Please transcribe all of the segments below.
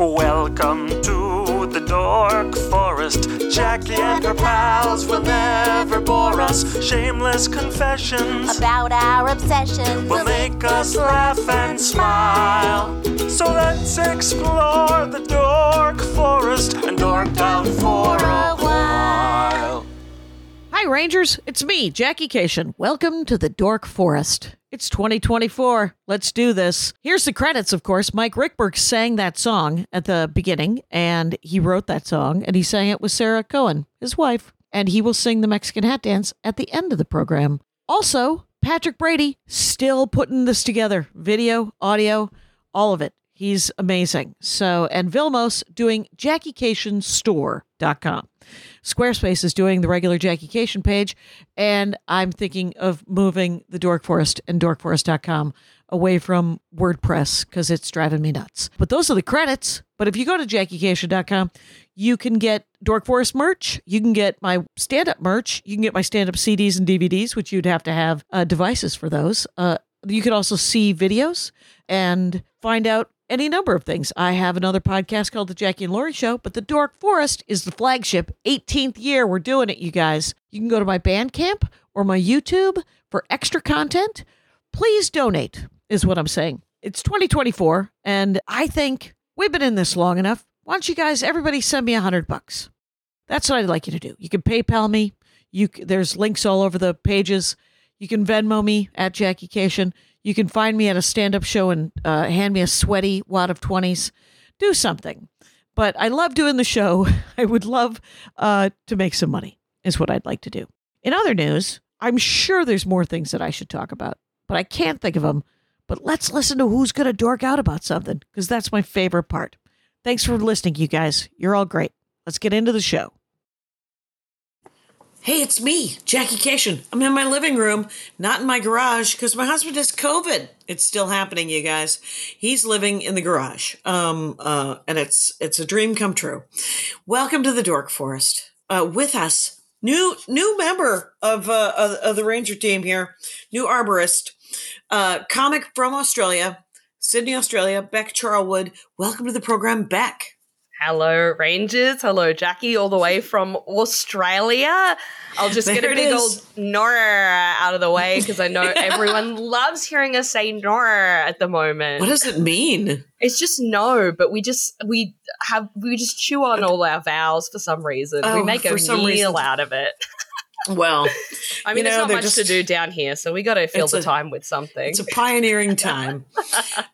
Welcome to the Dork Forest. Jackie and her pals will never bore us. Shameless confessions about our obsession. will make us laugh and smile. So let's explore the Dork Forest and dork out for a while. Hi, Rangers. It's me, Jackie Kashian. Welcome to the Dork Forest. It's 2024. Let's do this. Here's the credits, of course. Mike Ruekberg sang that song at the beginning, and he wrote that song, and he sang it with Sarah Cohen, his wife. And he will sing the Mexican hat dance at the end of the program. Also, Patrick Brady still putting this together video, audio, all of it. He's amazing. So, and Vilmos doing JackieKashianStore.com. Squarespace is doing the regular Jackie Kashian page, and I'm thinking of moving the Dork Forest and dorkforest.com away from WordPress because it's driving me nuts. But those are the credits. But if you go to JackieKashian.com, you can get Dork Forest merch. You can get my stand up merch. You can get my stand up CDs and DVDs, which you'd have to have uh, devices for those. Uh, you can also see videos and find out any number of things. I have another podcast called The Jackie and Laurie Show, but The Dork Forest is the flagship. 18th year, we're doing it, you guys. You can go to my Bandcamp or my YouTube for extra content. Please donate, is what I'm saying. It's 2024, and I think we've been in this long enough. Why don't you guys, everybody, send me a hundred bucks? That's what I'd like you to do. You can PayPal me. You there's links all over the pages. You can Venmo me at Jackie Kashian. You can find me at a stand-up show and uh, hand me a sweaty wad of twenties. Do something. But I love doing the show. I would love uh, to make some money. Is what I'd like to do. In other news, I'm sure there's more things that I should talk about, but I can't think of them. But let's listen to who's going to dork out about something because that's my favorite part. Thanks for listening, you guys. You're all great. Let's get into the show. Hey, it's me, Jackie Kashian. I'm in my living room, not in my garage, because my husband has COVID. It's still happening, you guys. He's living in the garage, um, uh, and it's it's a dream come true. Welcome to the Dork Forest. Uh, with us, new new member of uh, of, of the Ranger team here, new arborist, uh, comic from Australia, Sydney, Australia. Bec Charlwood. Welcome to the program, Beck. Hello, Rangers. Hello, Jackie, all the way from Australia. I'll just get a big is. old Nora out of the way because I know everyone loves hearing us say Nora at the moment. What does it mean? It's just no, but we just we have we just chew on all our vowels for some reason. we Oh, make a meal reason. out of it. Well, I mean, You know, there's not much to do down here, so we got to fill the a- time with something. It's a pioneering time.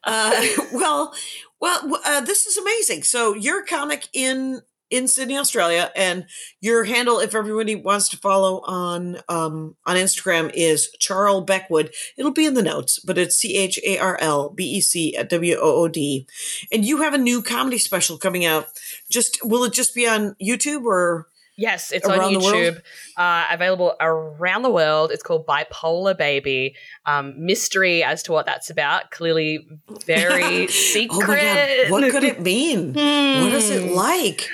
uh, well, well, uh, this is amazing. So you're a comic in in Sydney, Australia, and your handle, if everybody wants to follow on um, on Instagram, is Charles Beckwood. It'll be in the notes, but it's C H A R L B E C W O O D. And you have a new comedy special coming out. Just will it just be on YouTube or? Yes, it's on Around world? YouTube, uh, available around the world. It's called Bipolar Baby. Um, mystery as to what that's about. Clearly, very secret. Oh my god! What could it mean? What is it Hmm. like?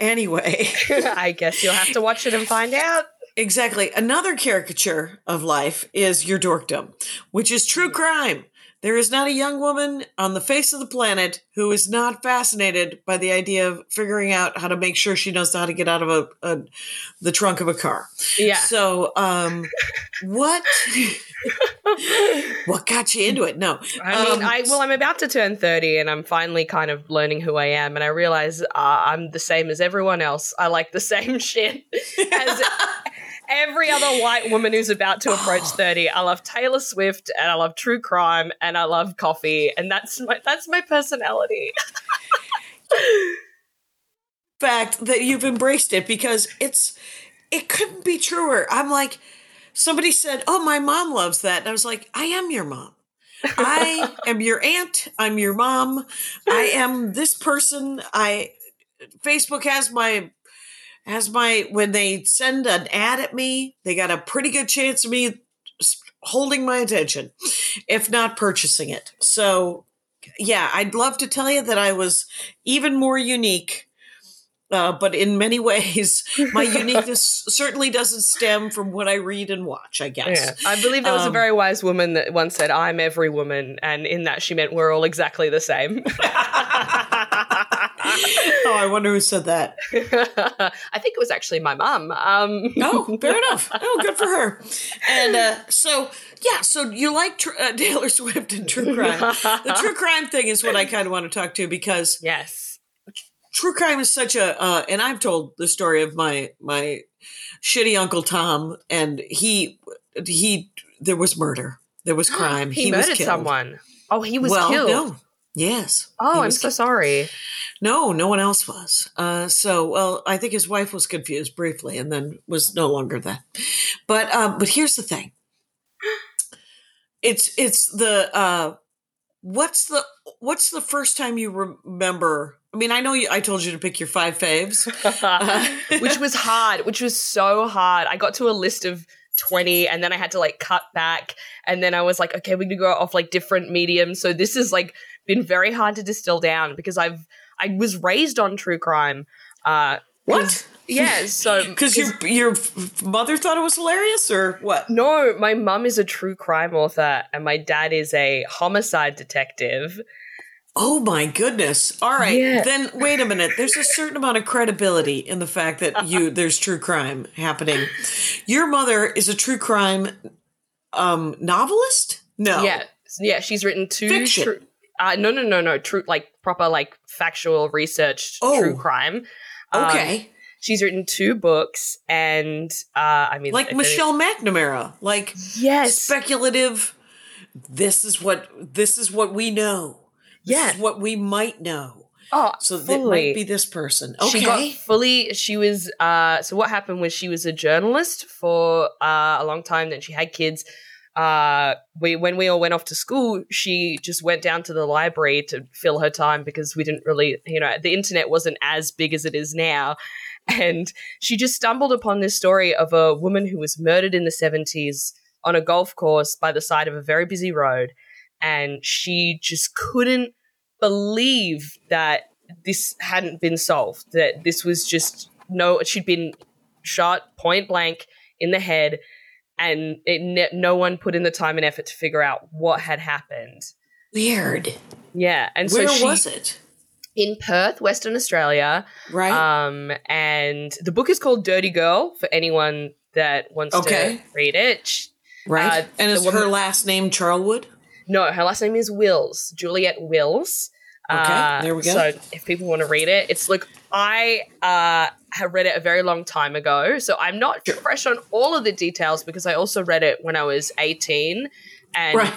Anyway. I guess you'll have to watch it and find out. Exactly. Another caricature of life is your dorkdom, which is true crime. There is not a young woman on the face of the planet who is not fascinated by the idea of figuring out how to make sure she knows how to get out of a, a the trunk of a car. Yeah. So, um, what what got you into it? No, I mean, Um, I well, I'm about to turn 30, and I'm finally kind of learning who I am, and I realize uh, I'm the same as everyone else. I like the same shit as every other white woman who's about to approach 30. I love Taylor Swift, and I love true crime, and I love coffee, and that's my that's my personality. fact that you've embraced it because it's it couldn't be truer. I'm like somebody said, "Oh, my mom loves that." And I was like, "I am your mom. I am your aunt. I'm your mom. I am this person. I Facebook has my has my when they send an ad at me, they got a pretty good chance of me holding my attention, if not purchasing it. So, yeah, I'd love to tell you that I was even more unique uh, but in many ways, my uniqueness certainly doesn't stem from what I read and watch. I guess. Yeah. I believe there was a Um, very wise woman that once said, "I'm every woman," and in that she meant we're all exactly the same. oh, I wonder who said that. I think it was actually my mom. Um, Oh, fair enough. Oh, good for her. And uh, so, yeah, so you like tr- uh, Taylor Swift and true crime. The true crime thing is what I kind of want to talk to because yes. true crime is such a uh, and I've told the story of my my shitty uncle Tom and he he there was murder. There was crime. He, was murdered killed. someone. Oh, he was well, killed. no. Yes. Oh, I'm so sorry. No, no one else was. Uh, so, well, I think his wife was confused briefly, and then was no longer that. But, um, but here's the thing. It's it's the uh, what's the what's the first time you remember? I mean, I know you. I told you to pick your five faves. which was hard, which was so hard. I got to a list of 20 and then I had to like cut back and then I was like, okay, we're gonna go off like different mediums. So this is like been very hard to distill down because I've I was raised on true crime. Uh What? yeah, so Because your your mother thought it was hilarious, or what? no, my mum is a true crime author and my dad is a homicide detective. Oh my goodness! All right, Yeah. then wait a minute. There's a certain amount of credibility in the fact that you there's true crime happening. Your mother is a true crime um novelist. No, Yeah, yeah, she's written two Fiction. true uh, no, no, no, no. True, like proper, like factual research, Oh. true crime. Um, okay, She's written two books, and uh, I mean, like Michelle McNamara, like Yes, speculative. This is what this is what we know. This Yeah. is what we might know. oh, So that fully. might be this person. Okay, She got fully. She was. Uh, so what happened was she was a journalist for uh, a long time. Then she had kids. Uh, we when we all went off to school, she just went down to the library to fill her time because we didn't really, you know, the internet wasn't as big as it is now. And she just stumbled upon this story of a woman who was murdered in the 70s on a golf course by the side of a very busy road. And she just couldn't believe that this hadn't been solved, that this was just no, she'd been shot point blank in the head. And it, ne- no one put in the time and effort to figure out what had happened. weird. Yeah, and Where so she was it? in Perth, Western Australia, Right. um, and the book is called Dirty Girl for anyone that wants Okay. to read it. Right. uh, and is her last name Charlwood? No, her last name is Wills, Juliet Wills. Okay, Uh, there we go. So if people want to read it, it's like I uh, have read it a very long time ago, so I'm not Sure. fresh on all of the details because I also read it when I was 18, and Right.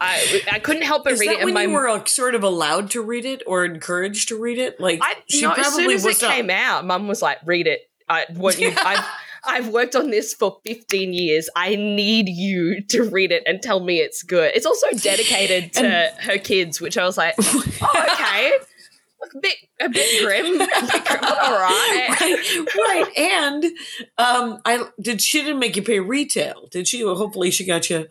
I I couldn't help but Is read it. When my you were sort of allowed to read it or encouraged to read it? Like I, she no, probably as soon as was it came out, Mum was like, "Read it. I want you. I've I've worked on this for 15 years. I need you to read it and tell me it's good." It's also dedicated to her kids, which I was like, "Oh, okay." A bit a bit grim, a bit grim, all right. right, right. And um, I did. She didn't make you pay retail, did she? Well, hopefully, she got you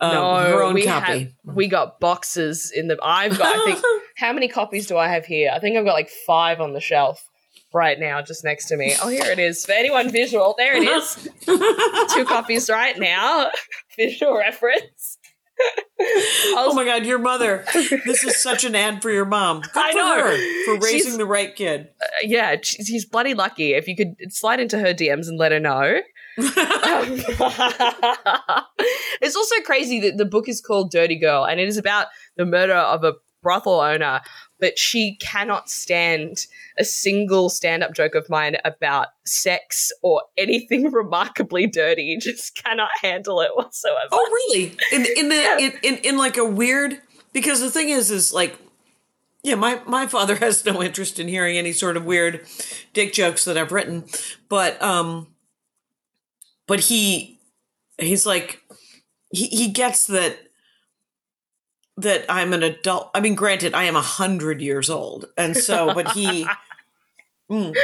um, no, her own we copy. Have, we got boxes in the. I've got. I think how many copies do I have here? I think I've got like five on the shelf right now, just next to me. Oh, here it is. For anyone visual, there it is. Two copies right now. Visual reference. oh my God, your mother! This is such an ad for your mom. Good I for know. her for raising She's- the right kid. Uh, yeah, she's, she's bloody lucky. If you could slide into her DMs and let her know. Um, it's also crazy that the book is called Dirty Girl and it is about the murder of a brothel owner, but she cannot stand a single stand up joke of mine about sex or anything remarkably dirty. Just cannot handle it whatsoever. Oh, really? In in the Yeah. in, in in like a weird because the thing is is like yeah, my my father has no interest in hearing any sort of weird dick jokes that I've written, but um but he he's like he he gets that that I'm an adult. I mean, granted, I am a hundred years old, and so, but he, Mm.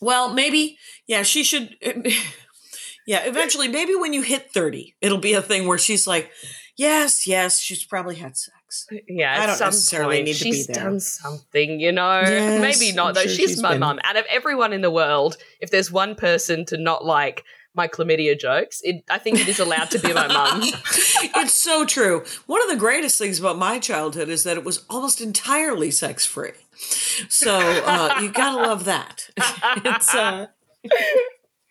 well, maybe, yeah, she should, yeah, eventually, maybe when you hit thirty, it'll be a thing where she's like, yes, yes, she's probably had sex. Yeah, I don't some necessarily point, need to be she's done something, you know. Yes, Maybe not I'm though. sure she's, she's my been- mum. Out of everyone in the world, if there's one person to not like, my chlamydia jokes. It, I think it is allowed to be my mum. it's so true. One of the greatest things about my childhood is that it was almost entirely sex free. So uh, you gotta love that. it's uh,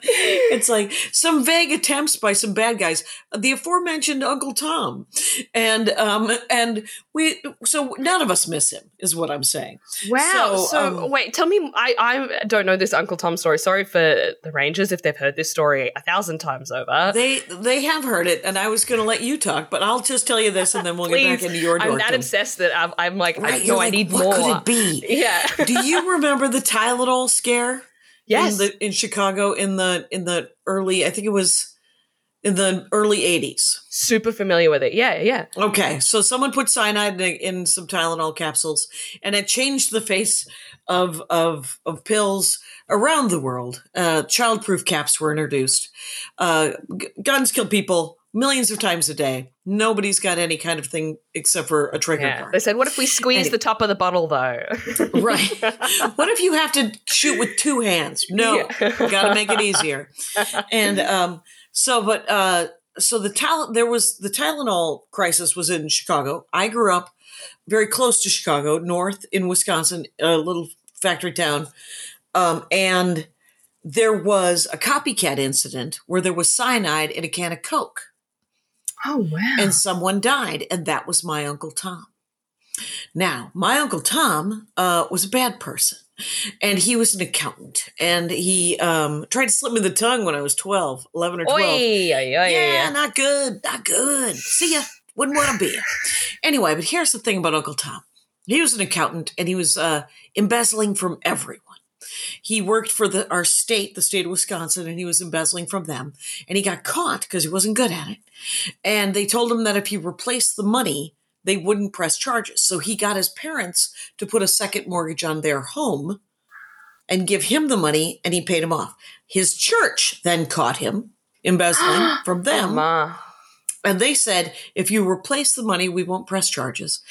it's like some vague attempts by some bad guys the aforementioned uncle tom and um and we so none of us miss him is what i'm saying Wow. So, So, um, wait, tell me. I I don't know this Uncle Tom story. Sorry for the Rangers if they've heard this story a thousand times over. they they have heard it and i was gonna let you talk but i'll just tell you this and then we'll get back into your I'm that obsessed that I'm, I'm like, Right, I know I like, need what more. could it be Yeah. do you remember the tylenol scare yes. in, the, in chicago in the in the early i think it was in the early 80s Super familiar with it. Yeah. Yeah. Okay, so someone put cyanide in, in some Tylenol capsules, and it changed the face of of of pills around the world. Uh, childproof caps were introduced. Uh, g- guns kill people millions of times a day. Nobody's got any kind of thing except for a trigger Yeah. They said, what if we squeeze the top of the bottle though? Right. what if you have to shoot with two hands? No, Yeah. got to make it easier. And um, so, but uh, so the Tyl- there was the Tylenol crisis was in Chicago. I grew up very close to Chicago, north in Wisconsin, a little factory town, um, and there was a copycat incident where there was cyanide in a can of Coke oh wow. and someone died, and that was my Uncle Tom. Now, my Uncle Tom uh, was a bad person, and he was an accountant, and he um, tried to slip me the tongue when I was 12, 11 or 12. Oi, oi, oi, yeah, yeah. not good, not good. See ya. Wouldn't want to be. anyway, but here's the thing about Uncle Tom. He was an accountant, and he was uh, embezzling from everyone. He worked for the our state, the state of Wisconsin, and he was embezzling from them. And he got caught because he wasn't good at it. And they told him that if he replaced the money, they wouldn't press charges. So he got his parents to put a second mortgage on their home and give him the money, and he paid him off. His church then caught him embezzling from them. Ma. And they said, if you replace the money, we won't press charges.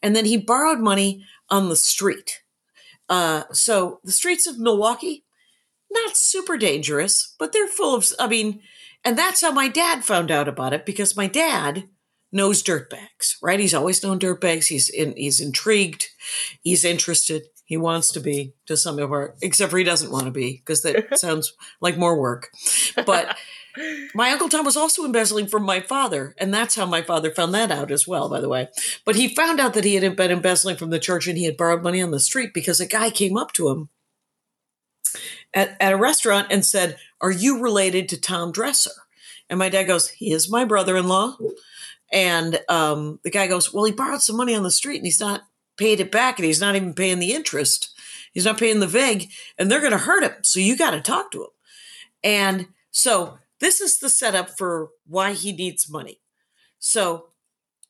And then he borrowed money on the street. Uh, so the streets of Milwaukee, not super dangerous, but they're full of, I mean, and that's how my dad found out about it because my dad knows dirtbags, right? He's always known dirtbags. He's in, he's intrigued. He's interested. He wants to be to some of our, except for he doesn't want to be because that sounds like more work. But my uncle Tom was also embezzling from my father, and that's how my father found that out as well, by the way. But he found out that he had been embezzling from the church and he had borrowed money on the street because a guy came up to him at, at a restaurant and said, Are you related to Tom Dresser? And my dad goes, He is my brother in law. And um, the guy goes, Well, he borrowed some money on the street and he's not paid it back and he's not even paying the interest. He's not paying the VIG and they're going to hurt him. So you got to talk to him. And so this is the setup for why he needs money. So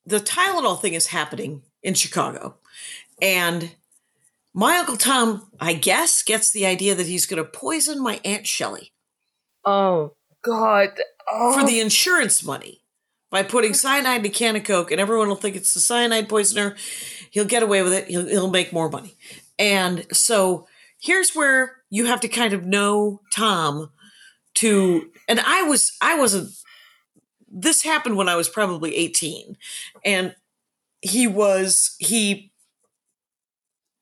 the Tylenol thing is happening in Chicago. And my Uncle Tom, I guess, gets the idea that he's going to poison my Aunt Shelley Oh God. Oh. for the insurance money by putting cyanide in a can of Coke, and everyone will think it's the cyanide poisoner. He'll get away with it. He'll, he'll make more money. And so here's where you have to kind of know Tom to, and I was, I wasn't, this happened when I was probably 18. And he was, he,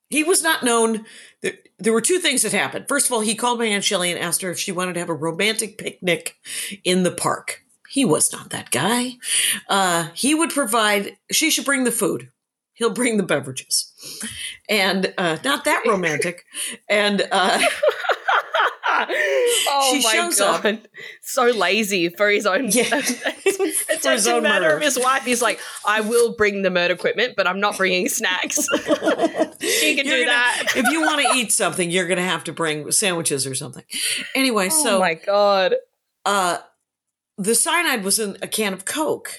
he was not known. There, there were two things that happened. First of all, he called my Aunt Shelley and asked her if she wanted to have a romantic picnic in the park. He was not that guy. Uh, he would provide, she should bring the food. He'll bring the beverages. And uh, not that romantic. And uh, oh She my shows up. god, so lazy for his own. Yeah. it's For his a own matter murder. of his wife. He's like, I will bring the murder equipment, but I'm not bringing snacks. she can You're do gonna- that. if you want to eat something, you're going to have to bring sandwiches or something. Anyway, oh so my god. uh, the cyanide was in a can of Coke.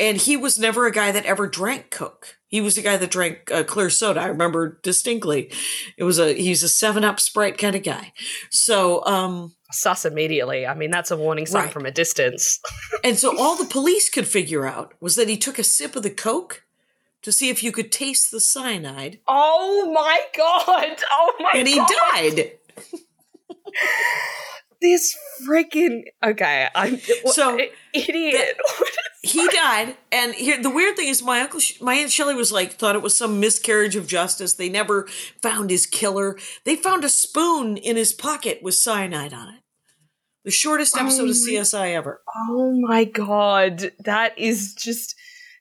And he was never a guy that ever drank Coke. He was a guy that drank uh, clear soda. I remember distinctly. It was a he's a Seven Up Sprite kind of guy. So, um, Sus immediately. I mean, that's a warning sign Right. from a distance. and so all the police could figure out was that he took a sip of the Coke to see if you could taste the cyanide, Oh my god. Oh my god. and he god. died. this freaking okay. I'm So, idiot. he died and here the weird thing is my uncle my aunt Shelley was like thought it was some miscarriage of justice they never found his killer they found a spoon in his pocket with cyanide on it the shortest episode of oh csi ever oh my god, that is just.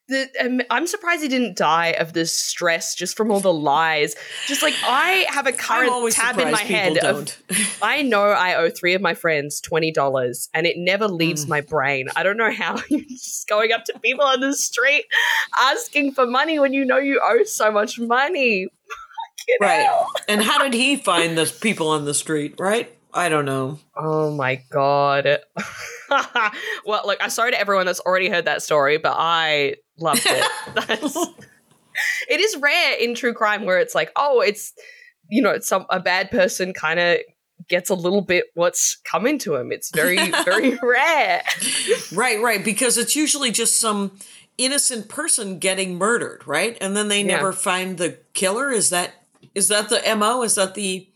The, um, I'm surprised he didn't die of the stress just from all the lies. Just like I have a current tab in my head of I know I owe three of my friends twenty dollars, and it never leaves Mm. my brain. I don't know how you're just going up to people on the street asking for money when you know you owe so much money. Right hell. and how did he find the people on the street right i don't know Oh my god. well, look, I'm sorry to everyone that's already heard that story, but I loved it. It is rare in true crime where it's like, oh, it's you know, some a bad person kind of gets a little bit what's coming to him. It's very, very rare. right right because it's usually just some innocent person getting murdered right and then they Yeah. never find the killer is that is that the mo is that the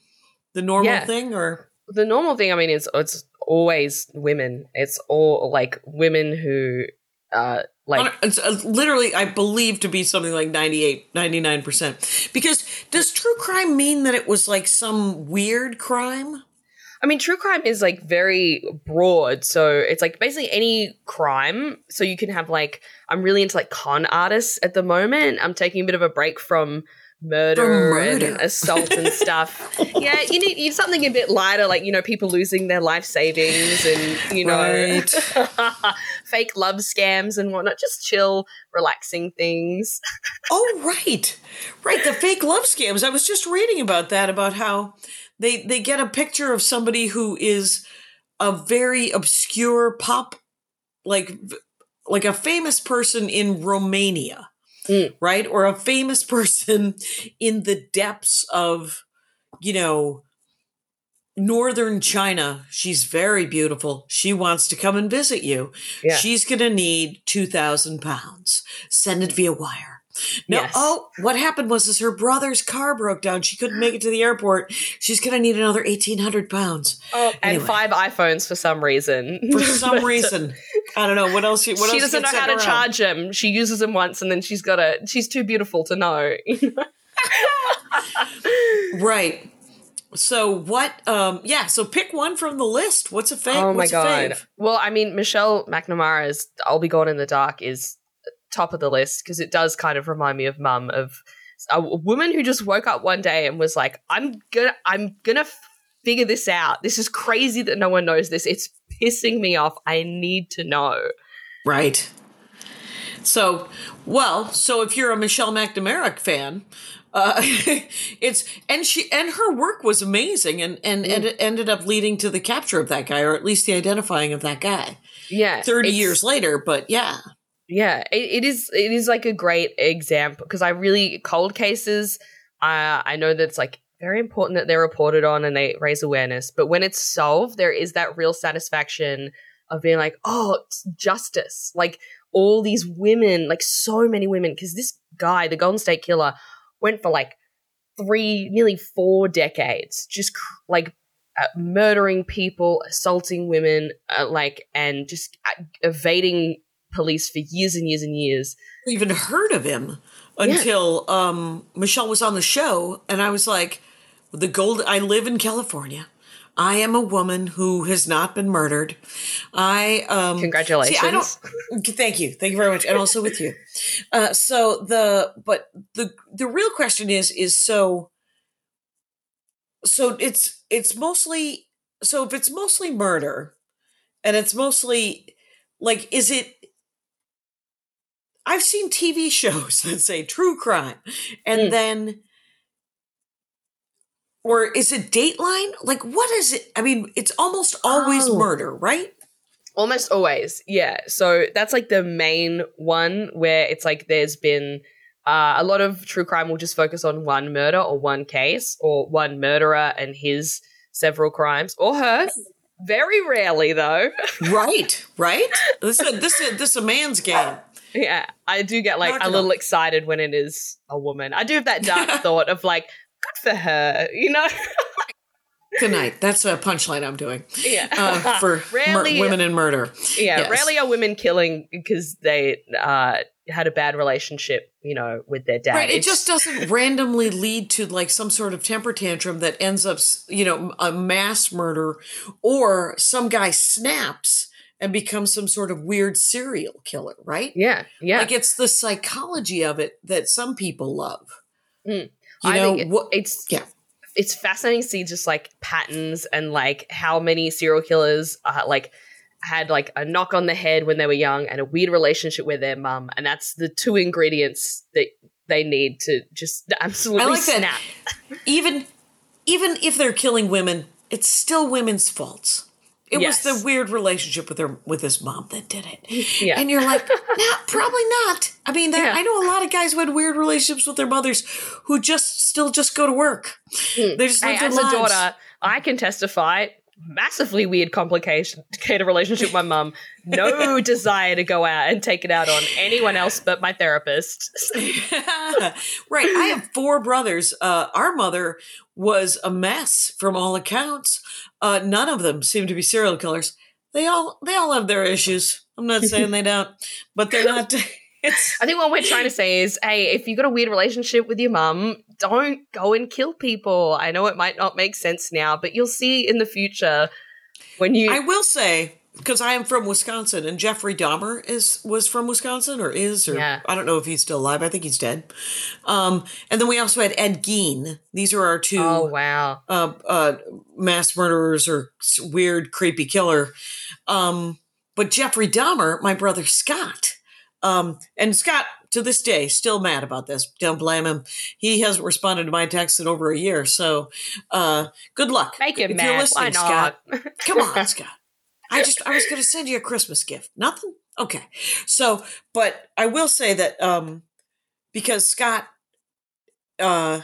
the normal Yeah. thing or the normal thing, I mean, is it's always women. It's all like women who, uh, like it's uh, literally i believe to be something like 98 99% because does true crime mean that it was like some weird crime I mean, true crime is like very broad. So it's like basically any crime. So you can have like, I'm really into like con artists at the moment. I'm taking a bit of a break from murder, murder. and assault and stuff. yeah, you need, you need something a bit lighter, like, you know, people losing their life savings and, you know, Right. fake love scams and whatnot. Just chill, relaxing things. oh right right the fake love scams i was just reading about that about how they they get a picture of somebody who is a very obscure pop like like a famous person in romania Mm. right? Or a famous person in the depths of you know northern china. She's very beautiful. She wants to come and visit you. Yeah. she's gonna need 2000 pounds. Send it via wire no Yes. oh what happened was is her brother's car broke down she couldn't make it to the airport she's gonna need another 1800 pounds Oh, and five iPhones for some reason. for some reason i don't know what else what she else doesn't know how to around? charge them. She uses them once, and then she's got a. She's too beautiful to know. right so what um yeah so pick one from the list what's a fave oh my What's a god. Well, I mean, Michelle McNamara's "I'll Be Gone in the Dark" is top of the list because it does kind of remind me of Mum of a woman who just woke up one day and was like, "I'm gonna, I'm gonna." Figure this out. This is crazy that no one knows this. It's pissing me off. I need to know. Right. So, well, so if you're a Michelle McNamara fan, uh, it's and she and her work was amazing, and and, and it ended up leading to the capture of that guy, or at least the identifying of that guy. Yeah, Thirty years later, but yeah, Yeah, it, it is. It is like a great example because I really cold cases. Uh, I know that it's like very important that they're reported on and they raise awareness. But when it's solved, there is that real satisfaction of being like, oh, justice. Like all these women, like so many women, because this guy, the Golden State Killer, went for like three, nearly four decades, just cr- like uh, murdering people, assaulting women, uh, like, and just uh, evading police for years and years and years. even heard of him until um, Michelle was on the show, and I was like, "The gold." I live in California. I am a woman who has not been murdered. I um Congratulations. See, I don't. Thank you, thank you very much, and also with you. Uh, so the but the the real question is is so. So it's it's mostly so if it's mostly murder, and it's mostly like is it I've seen TV shows that say true crime, and Mm. then, or is it Dateline? Like, what is it? I mean, it's almost always Oh. murder, right? Almost always, yeah. So that's like the main one where it's like there's been uh, a lot of true crime will just focus on one murder or one case or one murderer and his several crimes or hers. Very rarely, though. Right, right. This is this is this is a man's game. Yeah, I do get like Knock a little off. excited when it is a woman. I do have that dark thought of like, good for her, you know? tonight. That's a punchline I'm doing. Yeah. Uh, for mur- women in murder. Yeah, Yes. rarely are women killing because they uh, had a bad relationship, you know, with their dad. Right. It just doesn't randomly lead to like some sort of temper tantrum that ends up, you know, a mass murder or some guy snaps and becomes some sort of weird serial killer, right? yeah, yeah. Like it's the psychology of it that some people love. Mm. You I know, think it- what, it's yeah. it's fascinating to see just like patterns and like how many serial killers uh, like had like a knock on the head when they were young and a weird relationship with their mum, and that's the two ingredients that they need to just absolutely I like that. snap. even even if they're killing women, it's still women's faults. It Yes. was the weird relationship with her with his mom that did it. Yeah. And you're like, no, probably not. I mean, Yeah. I know a lot of guys who had weird relationships with their mothers who just still just go to work. Hmm. They just. Hey, live their as a daughter, I can testify. Massively weird, complicated relationship with my mum. No desire to go out and take it out on anyone else but my therapist. right. I have four brothers. Uh, our mother was a mess from all accounts. Uh, none of them seem to be serial killers. They all they all have their issues. I'm not saying they don't, but they're not. It's I think what we're trying to say is, hey, if you've got a weird relationship with your mum, don't go and kill people. I know it might not make sense now, but you'll see in the future when you. I will say because I am from Wisconsin, and Jeffrey Dahmer is was from Wisconsin or is or Yeah. I don't know if he's still alive. I think he's dead. Um, and then we also had Ed Gein. These are our two oh wow! uh, uh, mass murderers or weird, creepy killer. Um, but Jeffrey Dahmer, my brother Scott, um, and Scott to this day still mad about this. Don't blame him. He hasn't responded to my text in over a year. So, uh, good luck. Make him If you're listening, Scott. Come on, Scott. I just I was going to send you a Christmas gift. Nothing. Okay. So, but I will say that um because Scott uh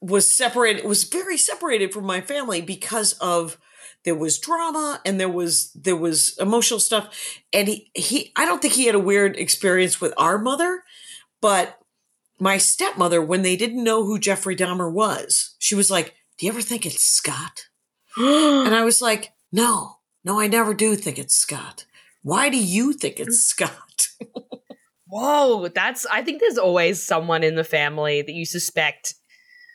was separated was very separated from my family because of there was drama and there was there was emotional stuff and he he I don't think he had a weird experience with our mother but my stepmother when they didn't know who Jeffrey Dahmer was she was like do you ever think it's Scott and I was like no no I never do think it's Scott why do you think it's mm. Scott Whoa, that's. I think there's always someone in the family that you suspect.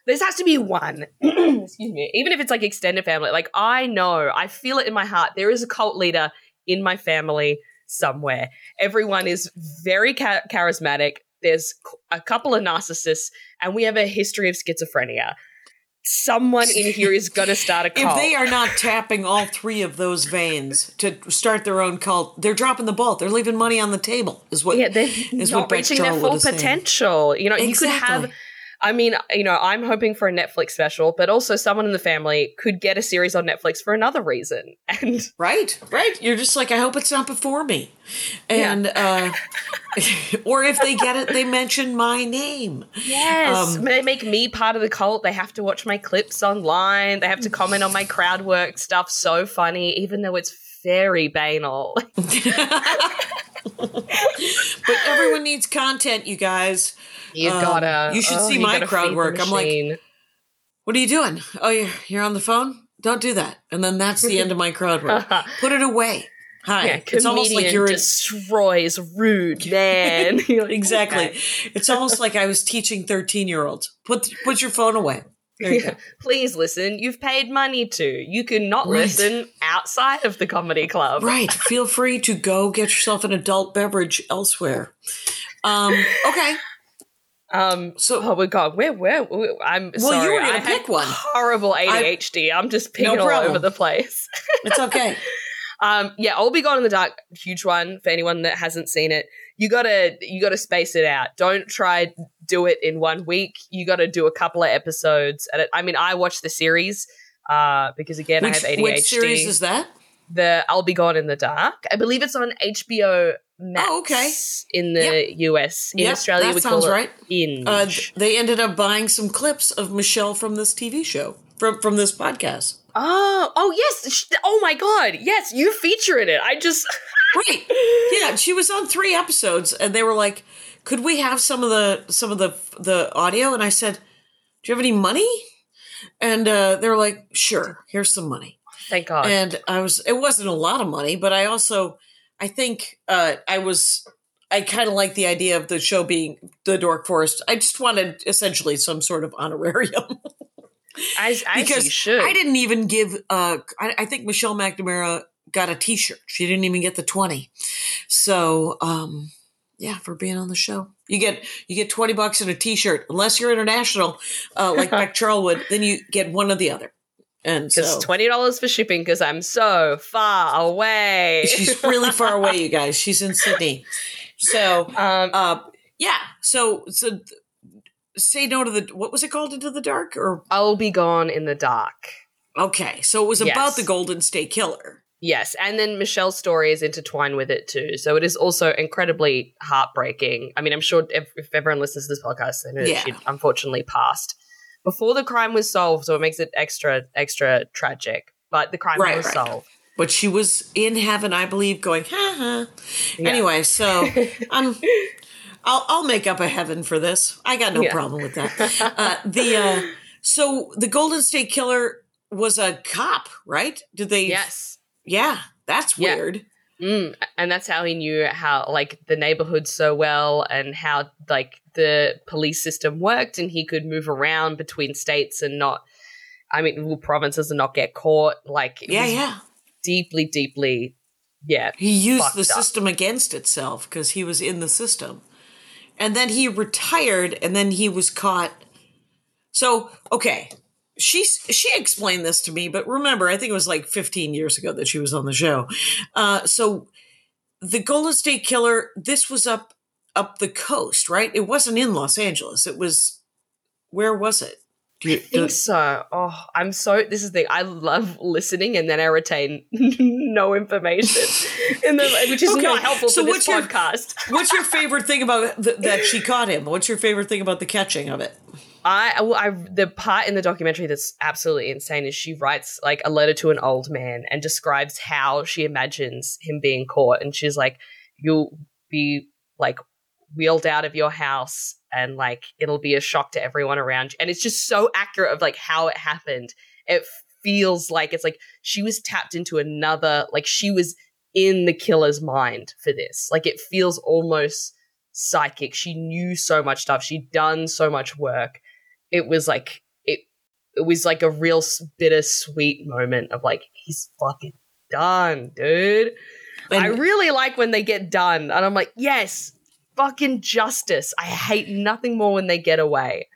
There has to be one. Excuse me. Even if it's like extended family, like I know, I feel it in my heart. There is a cult leader in my family somewhere. Everyone is very cha- charismatic. There's a couple of narcissists, and we have a history of schizophrenia. Someone in here is going to start a cult. if they are not tapping all three of those veins to start their own cult, they're dropping the ball. They're leaving money on the table. Is what yeah, they're is not what Brett reaching their Jarwood full is saying. potential. You know, you could have. I mean, you know, I'm hoping for a Netflix special, but also someone in the family could get a series on Netflix for another reason. And Right, right. You're just like, I hope it's not before me. And uh or if they get it, they mention my name. yes, Um, they make me part of the cult. They have to watch my clips online. They have to comment on my crowd work stuff. So funny, even though it's very banal. But everyone needs content, you guys. You Um, gotta. you should oh, see you my crowd work. I'm like. What are you doing? Oh, you're you're on the phone? Don't do that. And then that's the end of my crowd work. Put it away. Hi. yeah, it's almost like you're destroys rude man. Like, exactly. okay. It's almost like I was teaching 13 year olds. Put put your phone away. Please listen. You've paid money to. You can not Right. listen outside of the comedy club. Right. Feel free to go get yourself an adult beverage elsewhere. Um, okay. Um. So- oh my god, where where? where- I'm Well, you sorry. were gonna I pick one. Horrible ADHD. I, am just picking all over the place. It's okay. Um. Yeah, I'll be gone in the dark. Huge one for anyone that hasn't seen it. You gotta you gotta space it out. Don't try do it in one week. You gotta do a couple of episodes. And it, I mean, I watched the series. Uh, because again, Which, I have ADHD. which series is that? the I'll Be Gone in the Dark. I believe it's on HBO Max Oh, okay. in the US. In Yep, Australia, that we call it right. Binge. Uh, they ended up buying some clips of Michelle from this TV show, from from this podcast. oh, oh yes. Oh my god. Yes, you feature in it. I just Right. Yeah, she was on three episodes, and they were like, "Could we have some of the some of the the audio?" And I said, "Do you have any money?" And uh, they're like, sure, here's some money. Thank God. And I was, it wasn't a lot of money, but I also, I think uh, I was, I kind of like the idea of the show being the Dork Forest. I just wanted essentially some sort of honorarium. I, as because should. I didn't even give. Uh, I, I think Michelle McNamara got a T-shirt. She didn't even get the twenty. So, um, yeah, for being on the show, you get you get twenty bucks and a T-shirt. Unless you're international, uh, like Bec Charlwood, then you get one or the other. And so twenty dollars for shipping because I'm so far away. she's really far away, you guys. She's in Sydney. So, um, uh, yeah. So, so th- say no to the what was it called? Into the dark or I'll be gone in the dark. okay? So it was about the Golden State Killer. Yes, and then Michelle's story is intertwined with it too. So it is also incredibly heartbreaking. I mean, I'm sure if, if everyone listens to this podcast, they know Yeah. she unfortunately passed before the crime was solved, so it makes it extra extra tragic. But the crime Right, was right. solved. but she was in heaven, I believe, going ha ha. Yeah. Anyway, so um, I'll I'll make up a heaven for this. I got no Yeah. problem with that. Uh, the uh, so the Golden State Killer was a cop, right? Did they? Yes. Yeah, that's Yeah. weird. Mm, and that's how he knew how like the neighborhood so well and how like the police system worked and he could move around between states and not I mean provinces and not get caught like it Yeah, was yeah. deeply deeply yeah He used the up. system against itself because he was in the system. And then he retired and then he was caught. So, okay. She she explained this to me, but remember, I think it was like 15 years ago that she was on the show. Uh, so the Golden State Killer, this was up up the coast, right? It wasn't in Los Angeles. It was where was it? Do you, I think so. Oh, I'm so. This is the thing. I love listening, and then I retain no information, in the, which is Okay, not helpful so for what's this your- podcast. what's your favorite thing about th- that she caught him? What's your favorite thing about the catching of it? I, I, the part in the documentary that's absolutely insane is she writes like a letter to an old man and describes how she imagines him being caught, and she's like, "You'll be like wheeled out of your house, and like it'll be a shock to everyone around you." And it's just so accurate of like how it happened. It feels like it's like she was tapped into another, like she was in the killer's mind for this. Like it feels almost psychic. She knew so much stuff. She'd done so much work it was like it it was like a real bittersweet moment of like he's fucking done, dude. I really like when they get done, and I'm like, yes, fucking justice. I hate nothing more when they get away.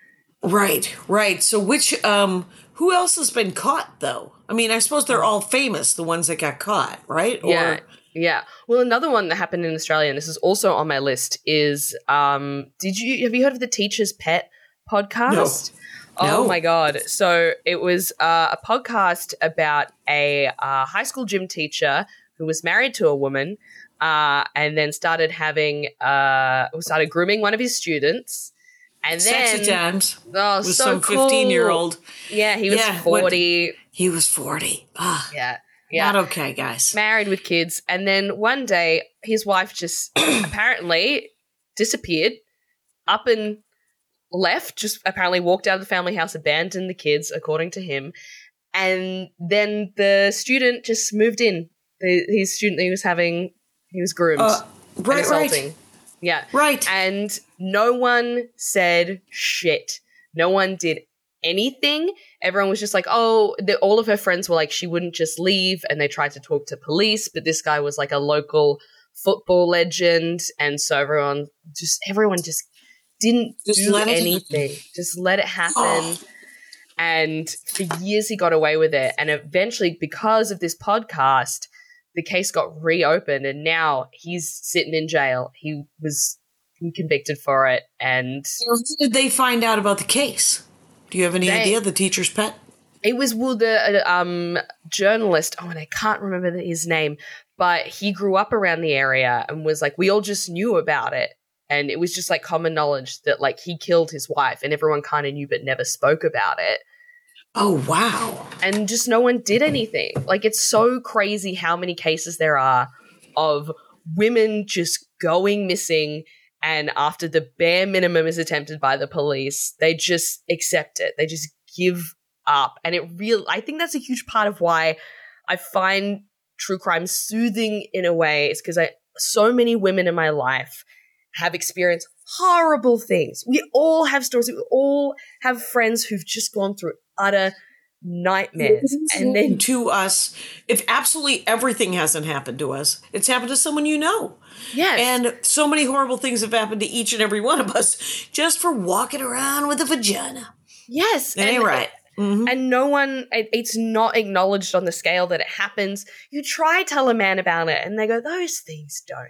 Right, right. So which um who else has been caught though? I mean, I suppose they're all famous, the ones that got caught, right? yeah. Yeah. Well, another one that happened in Australia, and this is also on my list, is um did you have you heard of the Teacher's Pet podcast? Oh No. my god. So it was uh, a podcast about a uh, high school gym teacher who was married to a woman uh, and then started having uh started grooming one of his students. And Sexy then times oh, with so some cool. 15 year old. Yeah, he was Yeah, 40. He was 40. Ah, Yeah. Yeah. not okay, guys. married with kids and then one day his wife just apparently disappeared up and left just apparently walked out of the family house abandoned the kids according to him and then the student just moved in the, his student he was having he was groomed Uh, right, right. yeah Right. and no one said shit. No one did anything. Everyone was just like, oh, the, all of her friends were like, she wouldn't just leave. And they tried to talk to police, but this guy was like a local football legend. And so everyone just, everyone just didn't Just do anything. Just let it happen. Oh. And for years he got away with it. And eventually, because of this podcast, the case got reopened and now he's sitting in jail. He was convicted for it and did they find out about the case? Do you have any They- idea? The teacher's pet? it was well the uh, um journalist oh and i can't remember his name but he grew up around the area and was like we all just knew about it and it was just like common knowledge that like he killed his wife and everyone kind of knew but never spoke about it Oh, wow. and just no one did anything. Like it's so crazy how many cases there are of women just going missing and after the bare minimum is attempted by the police, they just accept it. They just give up. And it real I think that's a huge part of why I find true crime soothing in a way. It's because I so many women in my life have experienced horrible things. We all have stories. We all have friends who've just gone through utter nightmares. And then to us, if absolutely everything hasn't happened to us, it's happened to someone you know. Yes. And so many horrible things have happened to each and every one of us just for walking around with a vagina. Yes. That ain't right. Mhm. And no one, it, it's not acknowledged on the scale that it happens. You try tell a man about it, and they go, "Those things don't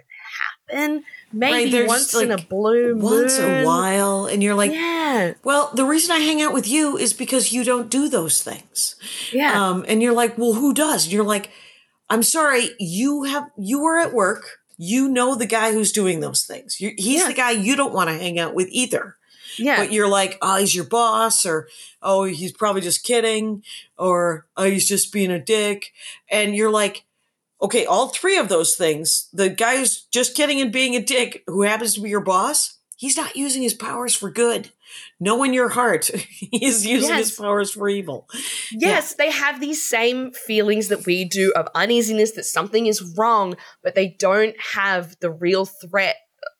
happen. Maybe there's once in a blue moon, Once a while, and you're like, yeah, well, the reason I hang out with you is because you don't do those things. yeah, Um, and you're like, well, who does? And you're like, I'm sorry, you have you were at work. You know the guy who's doing those things. you he's Yeah. the guy you don't want to hang out with either. yeah. But you're like, oh, he's your boss, or oh, he's probably just kidding, or oh, he's just being a dick. And you're like, okay, all three of those things, the guy who's just kidding and being a dick, who happens to be your boss, he's not using his powers for good. Know in your heart, he's using his powers for evil. Yes, they have these same feelings that we do of uneasiness that something is wrong, but they don't have the real threat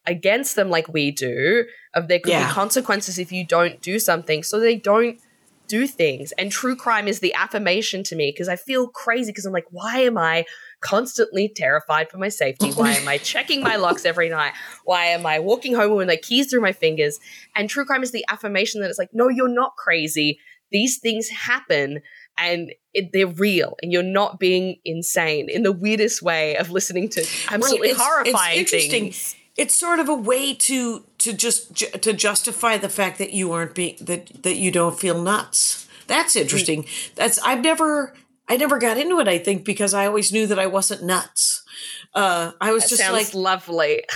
against them like we do of there could Yeah. be consequences if you don't do something. So they don't do things. And true crime is the affirmation to me because I feel crazy because I'm like, why am I constantly terrified for my safety? Why am I checking my locks every night? Why am I walking home with my keys through my fingers? And true crime is the affirmation that it's like, no, you're not crazy. These things happen and it, they're real and you're not being insane in the weirdest way of listening to absolutely Right, it's- horrifying it's interesting. things. It's sort of a way to to just ju- to justify the fact that you aren't being that that you don't feel nuts. That's mm. interesting. That's I've never I never got into it. I think because I always knew that I wasn't nuts. Uh, I was That just sounds like lovely.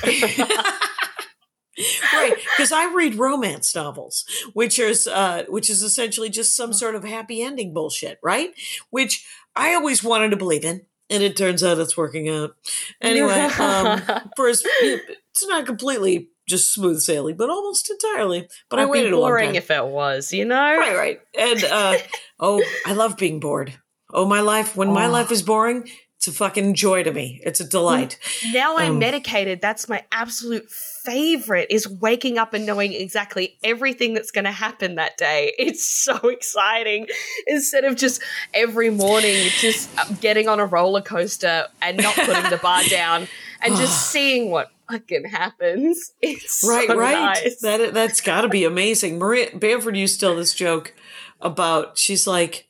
right because I read romance novels, which is uh, which is essentially just some sort of happy ending bullshit, right? Which I always wanted to believe in, and it turns out it's working out. Anyway, um, first it's not completely just smooth sailing, but almost entirely. But I It'd be waited a long boring time. if it was, you know? right, right, and uh, oh, I love being bored. Oh, my life when my Oh. life is boring, it's a fucking joy to me. It's a delight. Now I'm Um, medicated. That's my absolute favorite is waking up and knowing exactly everything that's going to happen that day. It's so exciting. Instead of just every morning just getting on a roller coaster and not putting the bar down and just seeing what fucking happens. It's right so right nice. that that's got to be amazing maria bamford used to tell this joke about she's like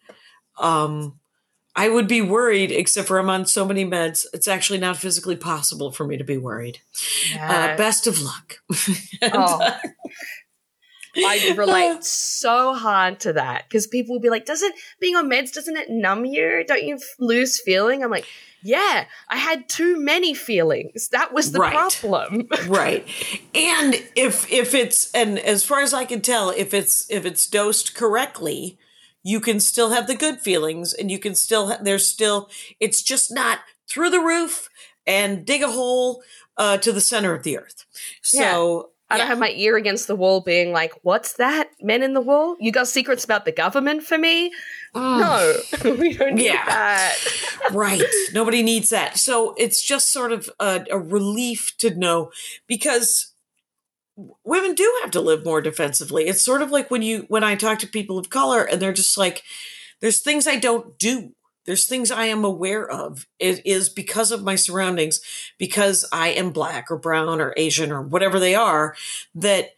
um i would be worried except for i'm on so many meds it's actually not physically possible for me to be worried uh, best of luck Oh. I relate so hard to that because people will be like, "Doesn't being on meds doesn't it numb you? Don't you lose feeling?" I'm like, "Yeah, I had too many feelings. That was the Right. problem." right and if if it's and as far as i can tell if it's if it's dosed correctly you can still have the good feelings and you can still ha- there's still it's just not through the roof and dig a hole uh, to the center of the earth so I don't have my ear against the wall, being like, "What's that? Men in the wall? You got secrets about the government for me?" No, we don't need Yeah. that. right nobody needs that so it's just sort of a, a relief to know because women do have to live more defensively. It's sort of like when you when i talk to people of color and they're just like there's things i don't do. There's things i am aware of. It is because of my surroundings because i am black or brown or asian or whatever they are that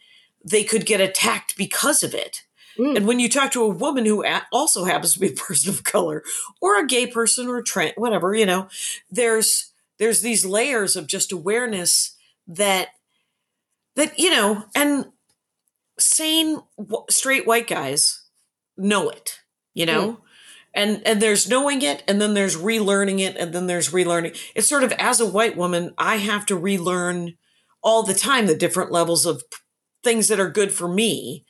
they could get attacked because of it. Mm. and when you talk to a woman who also happens to be a person of color or a gay person or a trans, whatever, you know, there's there's these layers of just awareness that that you know, and sane straight white guys know it, you know. And and there's knowing it and then there's relearning it and then there's relearning. It's sort of as a white woman, I have to relearn all the time the different levels of things that are good for me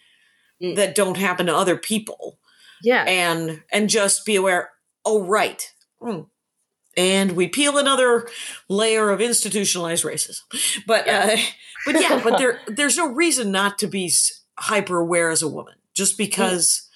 Mm. that don't happen to other people Yeah, and and just be aware oh right Hmm. and we peel another layer of institutionalized racism but uh but yeah but there there's no reason not to be hyper aware as a woman just because